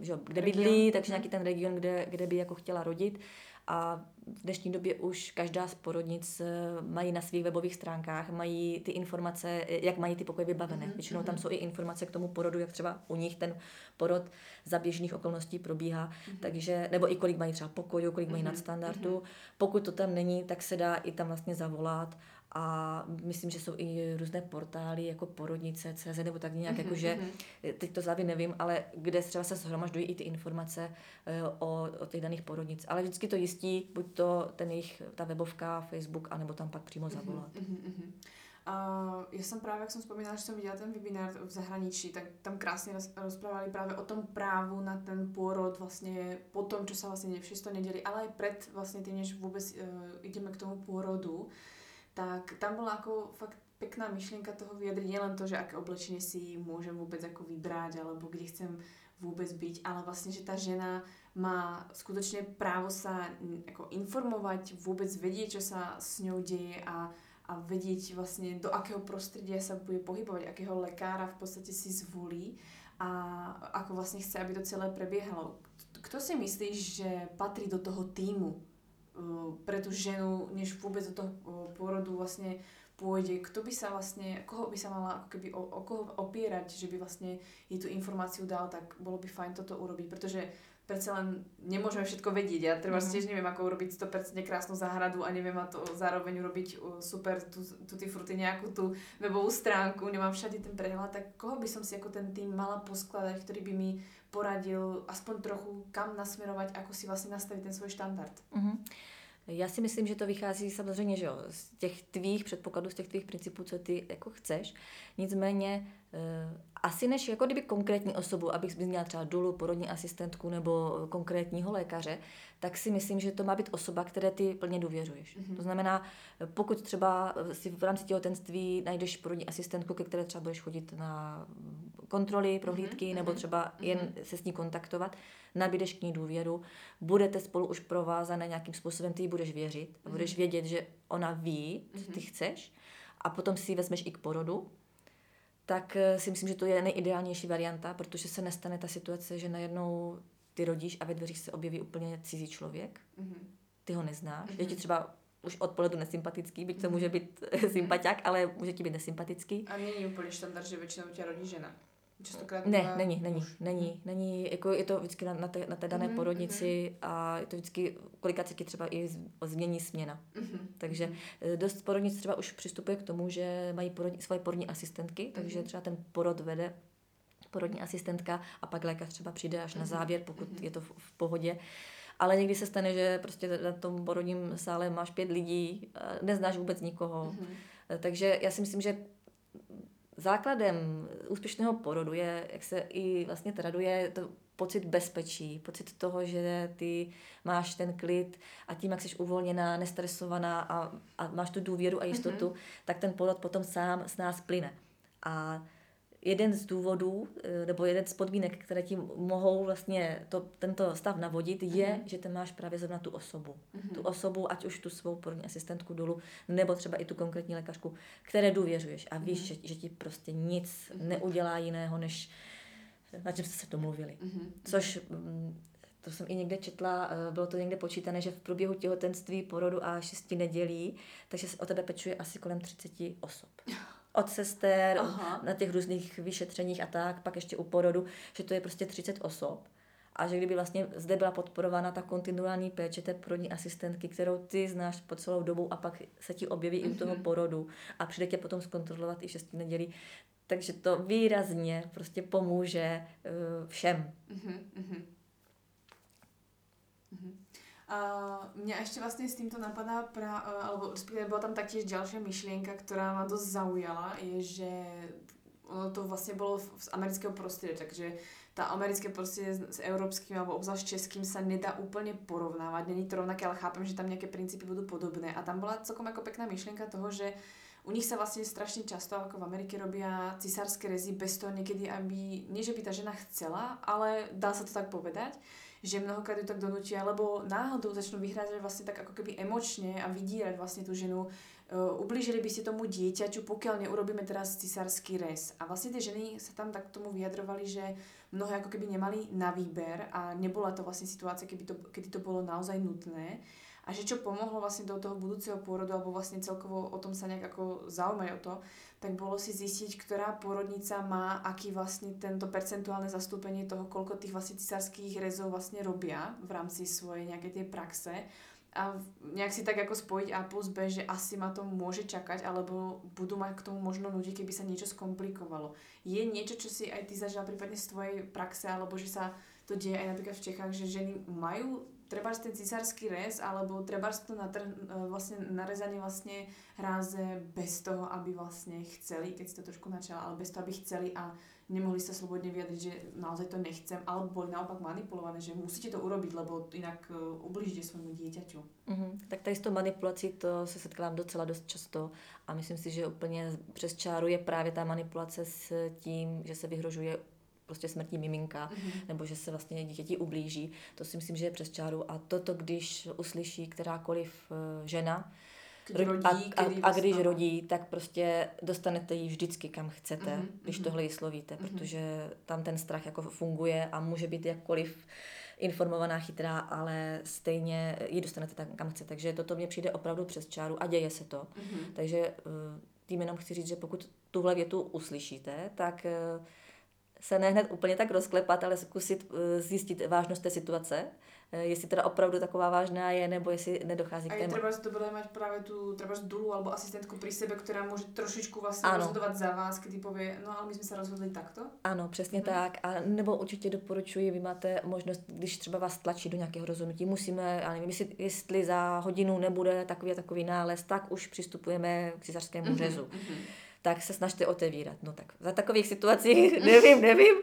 že, kde region. bydlí, takže nějaký ten region, kde, kde by jako chtěla rodit. A v dnešní době už každá z porodnic eh, mají na svých webových stránkách, mají ty informace, eh, jak mají ty pokoje vybavené. Mm-hmm. Většinou tam mhm. jsou i informace k tomu porodu, jak třeba u nich ten porod za běžných okolností probíhá, mm-hmm. takže, nebo i kolik mají třeba pokojů, kolik mají mm-hmm. nadstandardu. Mm-hmm. Pokud to tam není, tak se dá i tam vlastně zavolat a myslím, že jsou i různé portály jako porodnice, CZ nebo tak nějak, mm-hmm. jakože, mhm. teď to závěr nevím, ale kde třeba se shromažďují i ty informace eh, o, o těch daných porodnic. Ale vždycky to jistí, buď to ten jejich, ta webovka, Facebook, anebo tam pak přímo mhm, zavolat. Mm-hmm. Uh, já jsem právě, jak jsem vzpomínala, že jsem viděla ten webinár v zahraničí, tak tam krásně roz, rozprávali právě o tom právu na ten pôrod vlastně po tom, čo se vlastně ne všetko neděli, ale i před vlastně tím, než vůbec uh, ideme k tomu pôrodu tak tam bola ako fakt pekná myšlienka toho vyjadriť, nielen to, že aké oblečenie si môžem vôbec ako vybrať, alebo kde chcem vôbec byť, ale vlastne, že tá žena má skutočne právo sa ako informovať, vôbec vedieť, čo sa s ňou deje a, a vedieť vlastne do akého prostredia sa bude pohybovať, akého lekára v podstate si zvolí a ako vlastne chce, aby to celé prebiehalo. Kto si myslíš, že patrí do toho týmu pre pre tú ženu, než vôbec do toho pôrodu vlastne pôjde, kto by sa vlastne, koho by sa mala ako keby o, o koho opierať, že by vlastne jej tú informáciu dal, tak bolo by fajn toto urobiť, pretože predsa len nemôžeme všetko vedieť. Ja treba mm-hmm. tiež neviem, ako urobiť 100% krásnu záhradu a neviem to zároveň urobiť super tu, tutti fruty nejakú tú webovú stránku, nemám všade ten prehľad, tak koho by som si ako ten tým mala poskladať, ktorý by mi poradil aspoň trochu kam nasmerovať, ako si vlastne nastaviť ten svoj štandard. Mm-hmm. Já si myslím, že to vychází samozřejmě že jo, z těch tvých předpokladů, z těch tvých principů, co ty jako chceš. Nicméně Eh, asi než jako kdyby konkrétní osobu, abych zmínila třeba dolu, porodní asistentku nebo konkrétního lékaře, tak si myslím, že to má být osoba, které ty plně důvěřuješ. Mm-hmm. To znamená, pokud třeba si v rámci těhotenství najdeš porodní asistentku, ke které třeba budeš chodit na kontroly, prohlídky, mm-hmm. nebo třeba jen mm-hmm. se s ní kontaktovat, nabídeš k ní důvěru, budete spolu už provázané nějakým způsobem, ty jí budeš věřit, mm-hmm. budeš vědět, že ona ví, co ty mm-hmm. chceš, a potom si ji vezmeš i k porodu, tak eh, si myslím, že to je nejideálnější varianta, protože se nestane ta situace, že najednou ty rodíš a ve dveřích se objeví úplně cizí člověk. Mm-hmm. Ty ho neznáš. Mm-hmm. Je ti třeba už od pohledu nesympatický, byť to mhm. může být mm-hmm. sympatiák, ale může ti být nesympatický. A není úplně štandard, že většinou tě rodí žena. Častokrát ne, není, není, muž. není, není, jako je to vždycky na, na, té, na té dané mm-hmm, porodnici mm-hmm. a je to vždycky, kolikrát se ti třeba i změní směna. Mm-hmm. Takže mm-hmm. dost porodnic třeba už přistupuje k tomu, že mají porodní, svoje porodní asistentky, mm-hmm. takže třeba ten porod vede porodní asistentka a pak lékař třeba přijde až mm-hmm. na závěr, pokud mm-hmm. je to v, v pohodě. Ale někdy se stane, že prostě na tom porodním sále máš pět lidí, neznáš vůbec nikoho. Mm-hmm. Takže já si myslím, že základem úspěšného porodu je, jak se i vlastně traduje, to pocit bezpečí, pocit toho, že ty máš ten klid a tím, jak jsi uvolněná, nestresovaná a, a máš tu důvěru a jistotu, mm-hmm. tak ten porod potom sám s nás plyne. A jeden z důvodů, eh, nebo jeden z podmínek, které ti mohou vlastně to, tento stav navodit, je, mm-hmm. že ty máš právě zrovna tu osobu. Mm-hmm. Tu osobu, ať už tu svou porodní asistentku dolu, nebo třeba i tu konkrétní lékařku, které důvěřuješ a víš, mm-hmm. že, že ti prostě nic mm-hmm. neudělá jiného, než na čem jste se domluvili. Mm-hmm. Což mm, to jsem i někde četla, eh, bylo to někde počítané, že v průběhu těhotenství, porodu a šesti nedělí, takže se o tebe pečuje asi kolem 30 osob. od sester, Aha. na těch různých vyšetřeních a tak, pak ještě u porodu, že to je prostě 30 osob. A že kdyby vlastně zde byla podporována ta kontinuální péče té porodní asistentky, kterou ty znáš po celou dobu a pak se ti objeví mm-hmm. i u toho mhm. porodu a přijde tě potom zkontrolovat i šestý nedělí, takže to výrazně prostě pomůže uh, všem. Mm-hmm. Mm-hmm. A mňa ešte vlastne s týmto napadá, pra, e, alebo respektíve bola tam taktiež ďalšia myšlienka, ktorá ma dosť zaujala, je, že ono to vlastne bolo z amerického prostredia, takže tá americké prostredie s, európskym alebo obzvlášť českým sa nedá úplne porovnávať, není to rovnaké, ale chápem, že tam nejaké princípy budú podobné. A tam bola celkom ako pekná myšlienka toho, že u nich sa vlastne strašne často, ako v Amerike, robia cisárske rezy bez toho niekedy, aby, nie že by tá žena chcela, ale dá sa to tak povedať, že mnohokrát ju tak donútia, lebo náhodou začnú vyhrážať vlastne tak ako keby emočne a vydírať vlastne tú ženu. Uh, ublížili by ste tomu dieťaťu, pokiaľ neurobíme teraz cisársky rez. A vlastne tie ženy sa tam tak tomu vyjadrovali, že mnohé ako keby nemali na výber a nebola to vlastne situácia, keby to, kedy to bolo naozaj nutné a že čo pomohlo vlastne do toho budúceho pôrodu alebo vlastne celkovo o tom sa nejak ako zaujímať o to, tak bolo si zistiť, ktorá pôrodnica má aký vlastne tento percentuálne zastúpenie toho, koľko tých vlastne cisárských rezov vlastne robia v rámci svojej nejakej tej praxe a nejak si tak ako spojiť A plus B, že asi ma to môže čakať, alebo budú mať k tomu možno ľudí, keby sa niečo skomplikovalo. Je niečo, čo si aj ty zažila prípadne z tvojej praxe, alebo že sa to deje aj napríklad v Čechách, že ženy majú treba ten cisársky rez, alebo treba to natr- e, vlastne narezanie vlastne hráze bez toho, aby vlastne chceli, keď si to trošku načala, ale bez toho, aby chceli a nemohli sa slobodne vyjadriť, že naozaj to nechcem, alebo boli naopak manipulované, že musíte to urobiť, lebo inak uh, ublížite svojmu dieťaťu. Mm-hmm. Tak tady s tou manipulací to se setkávám docela dost často a myslím si, že úplně přes čáru je právě ta manipulace s tím, že se vyhrožuje prostě smrtí miminka, mm-hmm. nebo že se vlastně dítěti ublíží. To si myslím, že je přes čáru. A toto, když uslyší kterákoliv eh, žena, rodí, a, a, a když rodí, tak prostě dostanete ji vždycky kam chcete, mm-hmm. když mhm. tohle ji slovíte, mm-hmm. protože tam ten strach jako funguje a může být jakkoliv informovaná, chytrá, ale stejně ji dostanete tam, kam chce. Takže toto mně přijde opravdu přes čáru a děje se to. Mm-hmm. Takže eh, tím jenom chci říct, že pokud tuhle větu uslyšíte, tak eh, se ne hned úplně tak rozklepat, ale zkusit zjistit vážnost té situace Eh, jestli teda opravdu taková vážná je, nebo jestli nedochází k tému. A je třeba to bude mať právě tu třeba dulu alebo asistentku pri sebe, která může trošičku vlastně ano. rozhodovat za vás, kdy pově, no ale my jsme se rozhodli takto. Ano, přesně hmm. tak. A nebo určitě doporučuji, vy máte možnost, když třeba vás tlačí do nějakého rozhodnutí, musíme, já nevím, jestli, jestli za hodinu nebude takový a takový nález, tak už přistupujeme k císařskému hmm. řezu. Hmm tak se snažte otevírat. No tak za takových situací nevím, nevím,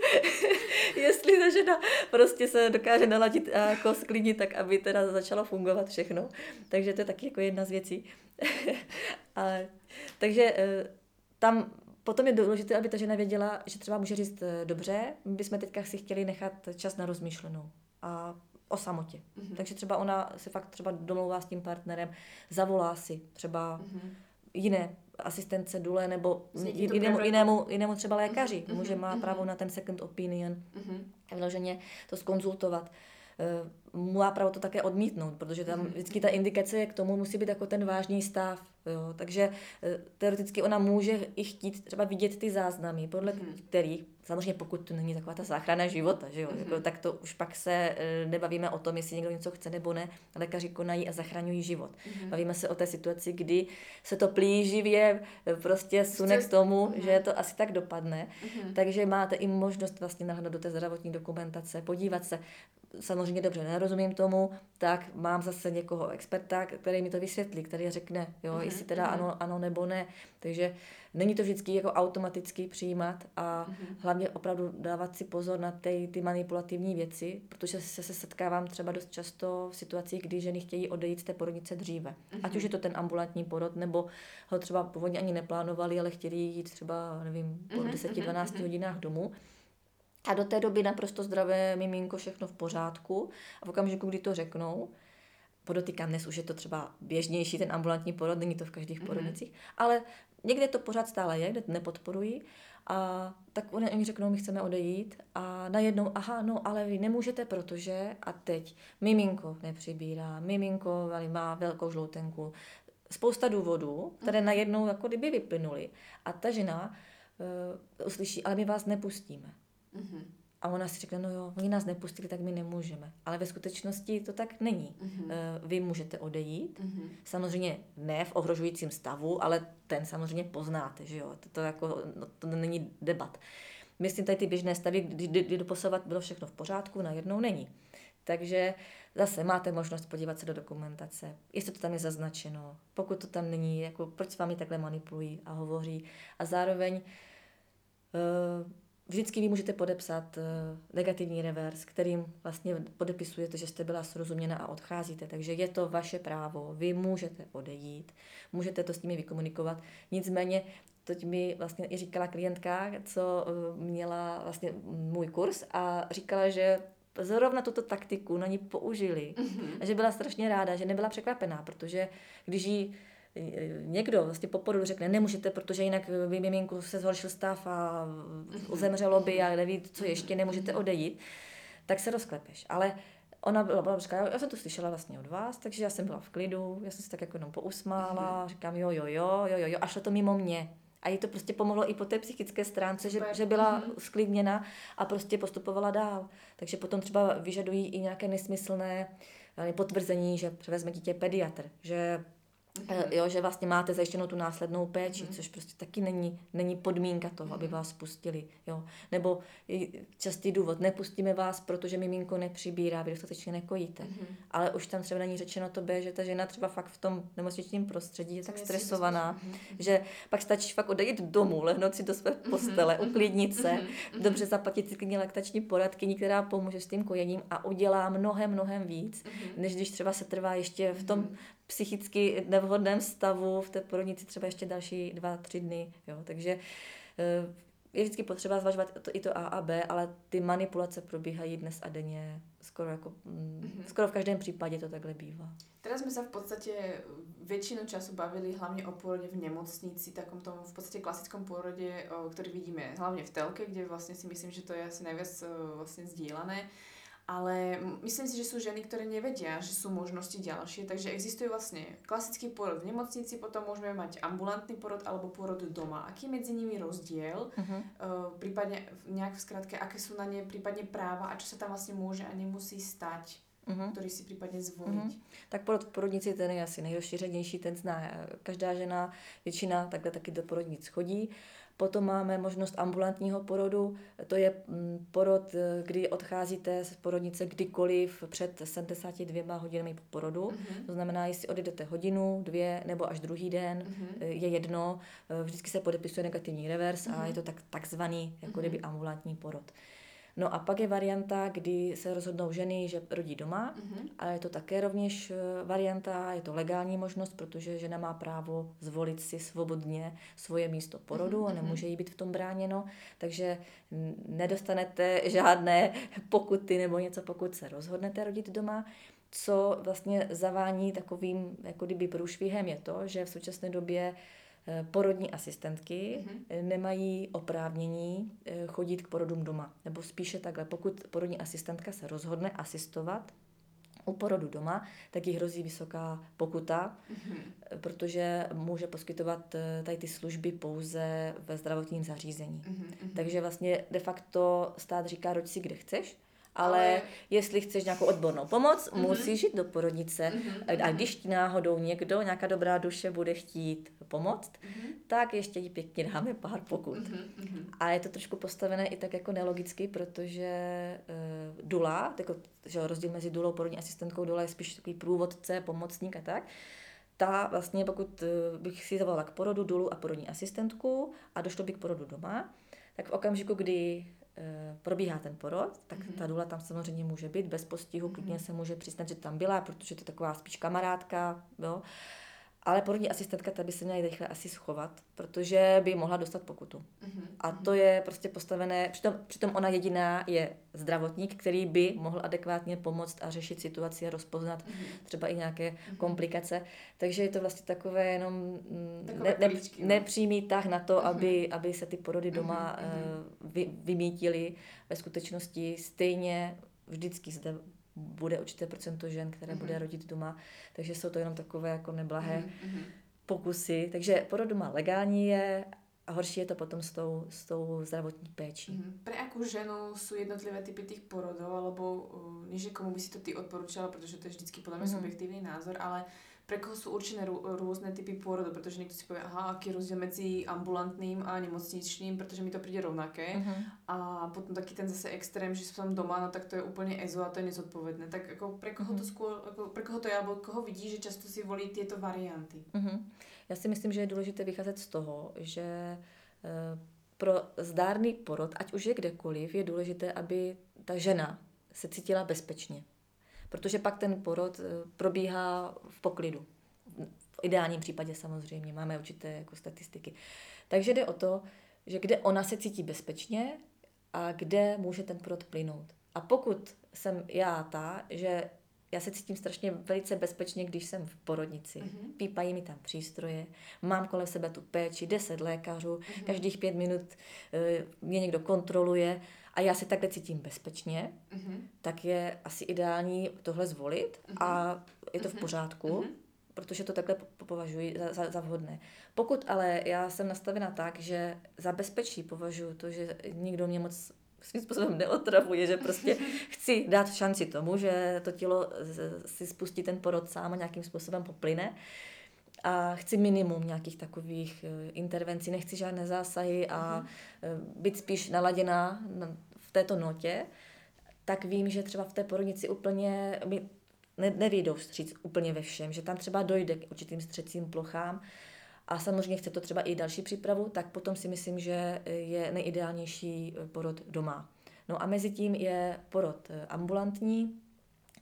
jestli ta žena prostě se dokáže naladit a jako sklidnit tak, aby teda začalo fungovat všechno. Takže to je taky jako jedna z věcí. a, takže eh, tam potom je důležité, aby ta žena věděla, že třeba může říct, eh, dobře, my bychom teďka si chtěli nechat čas na rozmýšlenou. A o samotě. Mm-hmm. Takže třeba ona se fakt třeba domlouvá s tím partnerem, zavolá si třeba mm-hmm. jiné asistence dule nebo jinému, jinému, jinému třeba lékaři. Mm-hmm. Může má právo na ten second opinion. Mm-hmm. Vloženě to skonzultovat. Uh, má právo to také odmítnout, protože tam vždycky ta indikace k tomu musí být jako ten vážný stav. Jo. Takže uh, teoreticky ona může i chtít třeba vidět ty záznamy, podle mm-hmm. kterých Samozřejmě pokud to není taková ta záchrana života, že jo? Mm-hmm. Jako, tak to už pak se e, nebavíme o tom, jestli někdo něco chce nebo ne. Lékaři konají a zachraňují život. Mm-hmm. Bavíme se o té situaci, kdy se to plíživě e, prostě sune k tomu, mm-hmm. že to asi tak dopadne. Mm-hmm. Takže máte i možnost vlastně nahled do té zdravotní dokumentace, podívat se. Samozřejmě dobře, nerozumím tomu, tak mám zase někoho experta, který mi to vysvětlí, který řekne, jo, mm-hmm. jestli teda mm-hmm. ano, ano nebo ne. Takže Není to vždycky jako automaticky přijímat a mm-hmm. hlavně opravdu dávat si pozor na ty, ty manipulativní věci, protože se, se setkávám třeba dost často v situacích, kdy ženy chtějí odejít z té porodnice dříve. Mm-hmm. Ať už je to ten ambulantní porod, nebo ho třeba původně ani neplánovali, ale chtěli jít třeba, nevím, po mm-hmm. 10-12 mm-hmm. hodinách domů. A do té doby naprosto zdravé miminko, všechno v pořádku. A v okamžiku, kdy to řeknou, podotýkám, dnes už je to třeba běžnější, ten ambulantní porod, není to v každých mm-hmm. porodnicích, ale Někde to pořád stále je, kde to nepodporují. A tak oni, oni řeknou, my chceme odejít a najednou, aha, no ale vy nemůžete, protože a teď miminko nepřibírá, miminko má velkou žloutenku, spousta důvodů, které mhm. najednou jako kdyby vyplynuly. A ta žena uh, uslyší, ale my vás nepustíme. Mm-hmm. A ona si řekne, no jo, oni nás nepustili, tak my nemůžeme. Ale ve skutečnosti to tak není. Mm-hmm. Vy můžete odejít, mm-hmm. samozřejmě ne v ohrožujícím stavu, ale ten samozřejmě poznáte, že jo. To, to, jako, no, to není debat. Myslím, tady ty běžné stavy, kdy, kdy, kdy doposovat bylo všechno v pořádku, najednou není. Takže zase máte možnost podívat se do dokumentace, jestli to tam je zaznačeno, pokud to tam není, jako proč s vámi takhle manipulují a hovoří. A zároveň uh, Vždycky vy můžete podepsat uh, negativní revers, kterým vlastně podepisujete, že jste byla srozuměna a odcházíte. Takže je to vaše právo, vy můžete odejít, můžete to s nimi vykomunikovat. Nicméně, teď mi vlastně i říkala klientka, co uh, měla vlastně můj kurz a říkala, že zrovna tuto taktiku na ní použili mm-hmm. a že byla strašně ráda, že nebyla překvapená, protože když jí někdo vlastně po porodu řekne, nemůžete, protože jinak by miminku se zhoršil stav a zemřelo by a neví, co ještě, nemůžete odejít, tak se rozklepeš. Ale ona byla, byla říká, já jsem to slyšela vlastně od vás, takže já jsem byla v klidu, já jsem si tak jako jenom pousmála, mm-hmm. říkám jo, jo, jo, jo, jo, jo, a šlo to mimo mě. A jí to prostě pomohlo i po té psychické stránce, že, že byla mm-hmm. sklidněna a prostě postupovala dál. Takže potom třeba vyžadují i nějaké nesmyslné potvrzení, že převezme dítě pediatr, že Mm-hmm. Jo, že vlastně máte zajištěnou tu následnou péči, mm-hmm. což prostě taky není, není podmínka toho, mm-hmm. aby vás pustili. Jo. Nebo častý důvod, nepustíme vás, protože miminko nepřibírá, vy dostatečně nekojíte. Mm-hmm. Ale už tam třeba není řečeno tobě, že ta žena třeba fakt v tom nemocničním prostředí je tak stresovaná, mm-hmm. že pak stačí fakt odejít domů, lehnout si do své mhm. postele, mm-hmm. uklidnit se, mm-hmm. dobře zaplatit si klidně laktační poradkyni, která pomůže s tím kojením a udělá mnohem, mnohem víc, mm-hmm. než když třeba se trvá ještě v tom psychicky nevhodném stavu v té porodnici třeba ještě další dva, tři dny. Jo. Takže eh, je vždycky potřeba zvažovat to, i to A a B, ale ty manipulace probíhají dnes a denně skoro, jako, mm-hmm. skoro v každém případě to takhle bývá. Teraz jsme se v podstatě většinu času bavili hlavně o porodě v nemocnici, takom tom v podstatě klasickom porodě, který vidíme hlavně v telke, kde vlastně si myslím, že to je asi nejvíc vlastně sdílené ale myslím si, že sú ženy, ktoré nevedia, že sú možnosti ďalšie, takže existuje vlastne klasický porod v nemocnici, potom môžeme mať ambulantný porod alebo porod doma. Aký je medzi nimi rozdiel? Uh-huh. Uh, prípadne nejak v skratke, aké sú na ne prípadne práva a čo sa tam vlastne môže a nemusí stať? uh-huh. který si případně zvolit. Uh-huh. Tak porod v porodnici ten je asi nejrozšířenější, ten zná každá žena, většina takhle taky do porodnic chodí. Potom máme možnost ambulantního porodu, to je mm, porod, eh, kdy odcházíte z porodnice kdykoliv před 72 hodinami po porodu. Uh-huh. To znamená, jestli odjedete hodinu, dvě nebo až druhý den, uh-huh. je jedno, eh, vždycky se podepisuje negativní revers uh-huh. a je to tak, takzvaný jako kdyby ambulantní porod. No a pak je varianta, kdy se rozhodnou ženy, že rodí doma, mm-hmm. ale je to také rovněž eh, varianta, je to legální možnost, protože žena má právo zvolit si svobodně svoje místo porodu mm-hmm. a nemůže jí být v tom bráněno, takže nedostanete žádné pokuty nebo něco, pokud se rozhodnete rodit doma. Co vlastně zavání takovým jako kdyby průšvihem je to, že v současné době Eh, porodní asistentky mm-hmm. nemají oprávnění eh, chodit k porodům doma. Nebo spíše takhle, pokud porodní asistentka se rozhodne asistovat u porodu doma, tak jí hrozí vysoká pokuta, mm-hmm. protože může poskytovat tady ty služby pouze ve zdravotním zařízení. Mm-hmm. Takže vlastně de facto stát říká, roď si kde chceš, ale, ale jestli chceš nějakou odbornou pomoc, mm-hmm. musíš jít do porodnice. Mm-hmm. A když ti náhodou někdo, nějaká dobrá duše bude chtít pomoct, mm-hmm. tak ještě jí pěkně dáme pár pokut. Mm-hmm. A je to trošku postavené i tak jako nelogicky, protože uh, dula, jako, že rozdíl mezi dulou, porodní asistentkou, dula je spíš takový průvodce, pomocník a tak, ta vlastně, pokud uh, bych si zavolala k porodu dulu a porodní asistentku a došlo by k porodu doma, tak v okamžiku, kdy Eh, probíhá ten porod, tak mm-hmm. ta dula tam samozřejmě může být bez postihu, klidně mm-hmm. se může přiznat, že tam byla, protože to je taková spíš kamarádka, jo. Ale porodní asistentka ta by se měla rychle asi schovat, protože by mohla dostat pokutu. Mm-hmm. A to je prostě postavené, přitom, přitom ona jediná je zdravotník, který by mohl adekvátně pomoct a řešit situaci a rozpoznat mm-hmm. třeba i nějaké mm-hmm. komplikace. Takže je to vlastně takové jenom mm, ne, ne, no. nepřímý tah na to, mm-hmm. aby, aby se ty porody doma mm-hmm. uh, vy, vymítily. Ve skutečnosti stejně vždycky zde bude určité procento žen, které mm-hmm. bude rodit doma, takže jsou to jenom takové jako neblahé mm-hmm. pokusy. Takže porod doma legální je a horší je to potom s tou, s tou zdravotní péčí. Mm-hmm. Pre jakou ženu jsou jednotlivé typy těch porodů, alebo uh, než komu by si to ty odporučila, protože to je vždycky podle mě mm-hmm. subjektivní názor, ale pre koho sú určené rôzne typy pôrodu, pretože niekto si povie, aha, aký je rozdiel medzi ambulantným a nemocničným, pretože mi to príde rovnaké. Uh-huh. A potom taký ten zase extrém, že som doma, no tak to je úplne ezo a to je nezodpovedné. Tak ako pre koho to mhm. skôr, ako pre koho to je, alebo koho vidí, že často si volí tieto varianty? Uh-huh. Já si myslím, že je důležité vycházet z toho, že uh, pro zdárný porod, ať už je kdekoliv, je důležité, aby ta žena se cítila bezpečně protože pak ten porod eh, probíhá v poklidu. V ideálním případě samozřejmě, máme určité jako statistiky. Takže jde o to, že kde ona se cítí bezpečně a kde může ten porod plynout. A pokud jsem já ta, že já se cítím strašně velice bezpečně, když jsem v porodnici. Mm-hmm. Pípají mi tam přístroje, mám kolem sebe tu péči, deset lékařů, mm-hmm. každých pět minut uh, mě někdo kontroluje a já se takhle cítím bezpečně, mm-hmm. tak je asi ideální tohle zvolit mm-hmm. a je to v mhm. pořádku, mm-hmm. protože to takhle považuji za, za, za vhodné. Pokud ale já jsem nastavena tak, že za bezpečí považuji to, že nikdo mě moc svým způsobem neotravuje, že prostě chci dát šanci tomu, že to tělo si spustí ten porod sám a nějakým způsobem poplyne, a chci minimum nějakých takových eh, intervencí, nechci žádné zásahy a mm. být spíš naladěná této notě, tak vím, že třeba v té porodnici úplně mi ne, nevyjdou vstříc úplně ve všem, že tam třeba dojde k určitým střecím plochám a samozřejmě chce to třeba i další přípravu, tak potom si myslím, že je nejideálnější eh, porod doma. No a mezi tím je porod ambulantní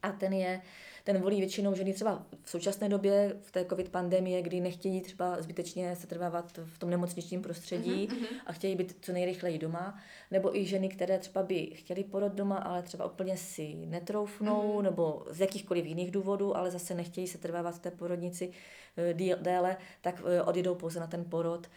a ten je ten volí většinou ženy třeba v současné době, v té covid pandemie, kdy nechtějí třeba zbytečně se trvávat v tom nemocničním prostředí mm-hmm. a chtějí být co nejrychleji doma, nebo i ženy, které třeba by chtěly porod doma, ale třeba úplně si netroufnou, mm-hmm. nebo z jakýchkoliv jiných důvodů, ale zase nechtějí se trvávat v té porodnici eh, déle, tak eh, odjedou pouze na ten porod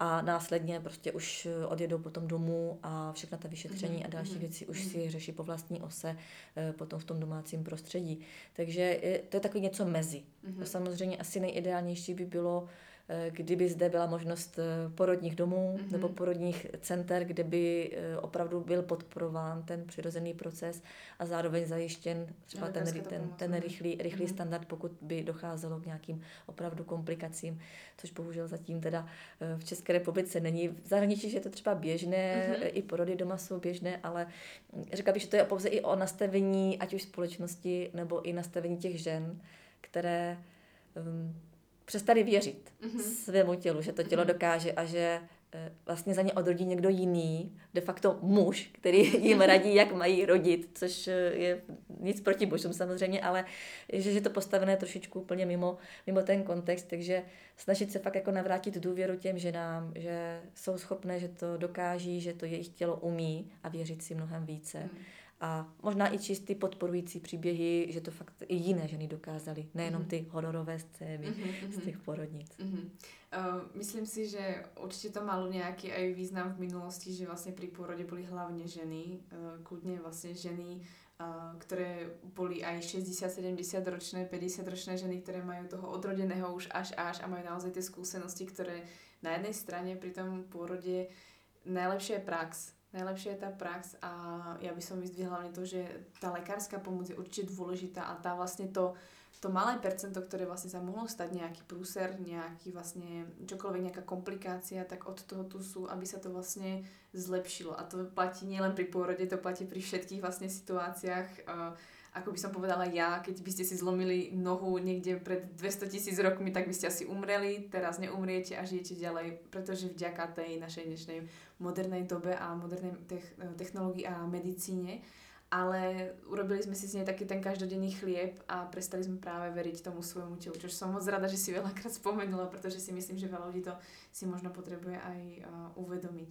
a následně prostě už odjedou potom domů a všechna ta vyšetření mm-hmm. a další mm-hmm. věci už si řeší po vlastní ose eh, potom v tom domácím prostředí. Takže je, to je takový něco mezi. Mm-hmm. Samozřejmě asi nejideálnější by bylo Eh, kdyby zde byla možnost eh, porodních domů mm-hmm. nebo porodních center, kde by eh, opravdu byl podporován ten přirozený proces a zároveň zajištěn třeba ten, ten, ten rychlý, rychlý mm-hmm. standard, pokud by docházelo k nějakým opravdu komplikacím, což bohužel zatím teda v České republice není. V zahraničí je to třeba běžné, mm-hmm. i porody doma jsou běžné, ale řekla bych, že to je pouze i o nastavení ať už společnosti nebo i nastavení těch žen, které um, přestali věřit mm-hmm. svému tělu, že to tělo mm-hmm. dokáže a že eh, vlastně za ně odrodí někdo jiný, de facto muž, který jim radí, jak mají rodit, což eh, je nic proti mužům samozřejmě, ale že je to postavené trošičku úplně mimo, mimo ten kontext, takže snažit se fakt jako navrátit důvěru těm ženám, že jsou schopné, že to dokáží, že to jejich tělo umí a věřit si mnohem více. Mm a možná i čistý podporující příběhy, že to fakt i jiné ženy dokázaly, nejenom mhm. ty hororové scény mm-hmm. z mhm. těch porodnic. Mm-hmm. Uh, myslím si, že určitě to malo nějaký aj význam v minulosti, že vlastně pri pôrode boli hlavně ženy, uh, kľudne vlastně ženy, uh, ktoré boli aj 60, 70 ročné, 50 ročné ženy, ktoré majú toho odrodeného už až až a majú naozaj tie skúsenosti, ktoré na jednej strane pri tom pôrode najlepšie je prax, Najlepšia je tá prax a ja by som vyzdvihla hlavne to, že tá lekárska pomoc je určite dôležitá a tá vlastne to, to malé percento, ktoré vlastne sa mohlo stať nejaký prúser, nejaký vlastne čokoľvek, nejaká komplikácia, tak od toho tu sú, aby sa to vlastne zlepšilo. A to platí nielen pri pôrode, to platí pri všetkých vlastne situáciách. Ako by som povedala ja, keď by ste si zlomili nohu niekde pred 200 tisíc rokmi, tak by ste asi umreli, teraz neumriete a žijete ďalej, pretože vďaka tej našej dnešnej modernej dobe a modernej technológii a medicíne, ale urobili sme si z nej taký ten každodenný chlieb a prestali sme práve veriť tomu svojmu telu, čo som moc rada, že si veľakrát spomenula, pretože si myslím, že veľa ľudí to si možno potrebuje aj uh, uvedomiť.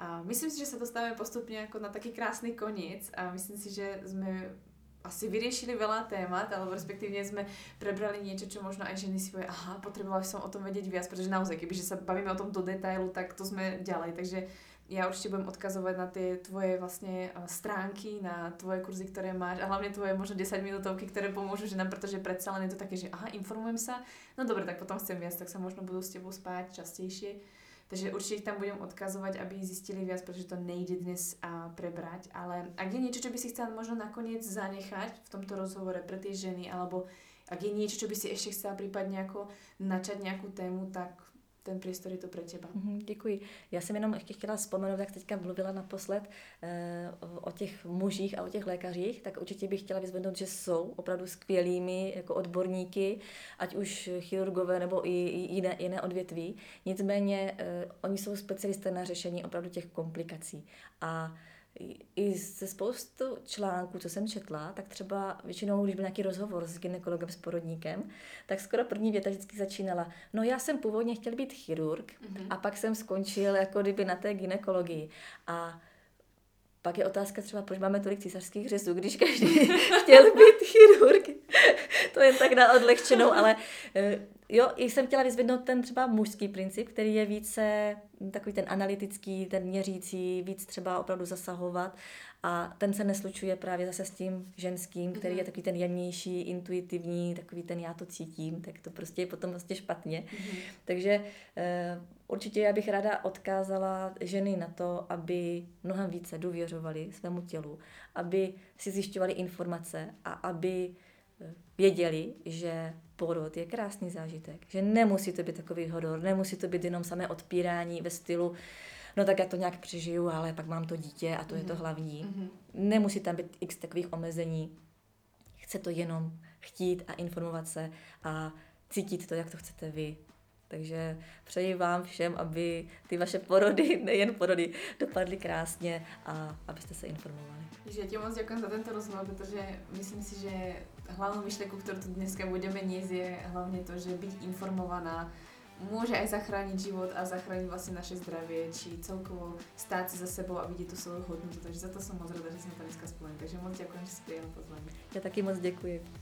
A myslím si, že sa dostávame postupne ako na taký krásny koniec a myslím si, že sme asi vyriešili veľa témat, alebo respektívne sme prebrali niečo, čo možno aj ženy si povie, aha, potrebovala som o tom vedieť viac, pretože naozaj, kebyže sa bavíme o tom do detailu, tak to sme ďalej. Takže ja určite budem odkazovať na tie tvoje vlastne stránky, na tvoje kurzy, ktoré máš a hlavne tvoje možno 10 minútovky, ktoré pomôžu ženám, pretože predsa len je to také, že aha, informujem sa, no dobre, tak potom chcem viac, tak sa možno budú s tebou spájať častejšie Takže určite ich tam budem odkazovať, aby zistili viac, pretože to nejde dnes a prebrať. Ale ak je niečo, čo by si chcela možno nakoniec zanechať v tomto rozhovore pre tie ženy, alebo ak je niečo, čo by si ešte chcela prípadne ako načať nejakú tému, tak ten priestor je to pro těba. Mm, děkuji. Já jsem jenom ještě chtěla vzpomenout, jak teďka mluvila naposled eh, o těch mužích a o těch lékařích, tak určitě bych chtěla vyzvednout, že jsou opravdu skvělými jako odborníky, ať už chirurgové nebo i jiné, jiné odvětví. Nicméně eh, oni jsou specialisté na řešení opravdu těch komplikací. A i ze spoustu článků, co jsem četla, tak třeba většinou, když byl nějaký rozhovor s ginekologem, s porodníkem, tak skoro první věta vždycky začínala, no já jsem původně chtěl být chirurg mm-hmm. a pak jsem skončil jako kdyby na té ginekologii. A pak je otázka třeba, proč máme tolik císařských řezů, když každý chtěl být chirurg. to je tak na odlehčenou, ale eh, jo, i jsem chtěla vyzvednout ten třeba mužský princip, který je více takový ten analytický, ten měřící, víc třeba opravdu zasahovat a ten se neslučuje právě zase s tím ženským, který je mhm. takový ten jemnější, intuitivní, takový ten já to cítím, tak to prostě je potom vlastně špatně. Mm-hmm. Takže uh, určitě já bych ráda odkázala ženy na to, aby mnohem více důvěřovali svému tělu, aby si zjišťovali informace a aby eh, věděli, že porod je krásný zážitek, že nemusí to být takový horor, nemusí to být jenom samé odpírání ve stylu no tak já to nějak přežiju, ale pak mám to dítě a to mm-hmm. je to mhm. hlavní. Mm-hmm. Nemusí tam být x takových omezení. Chce to jenom chtít a informovat se a cítit to, jak to chcete vy. Takže přeji vám všem, aby ty vaše porody, nejen porody, dopadly krásně a abyste se informovali. Takže já ti moc děkuji za tento rozhovor, protože myslím si, že hlavnou myšlenku, kterou tu dneska budeme niesť, je hlavně to, že být informovaná môže aj zachrániť život a zachrániť vlastne naše zdravie, či celkovo stáť si za sebou a vidieť tú svoju hodnotu. Takže za to som moc rada, že sme to dneska spojili. Takže moc ďakujem, že si prijala pozvanie. Ja taky moc ďakujem.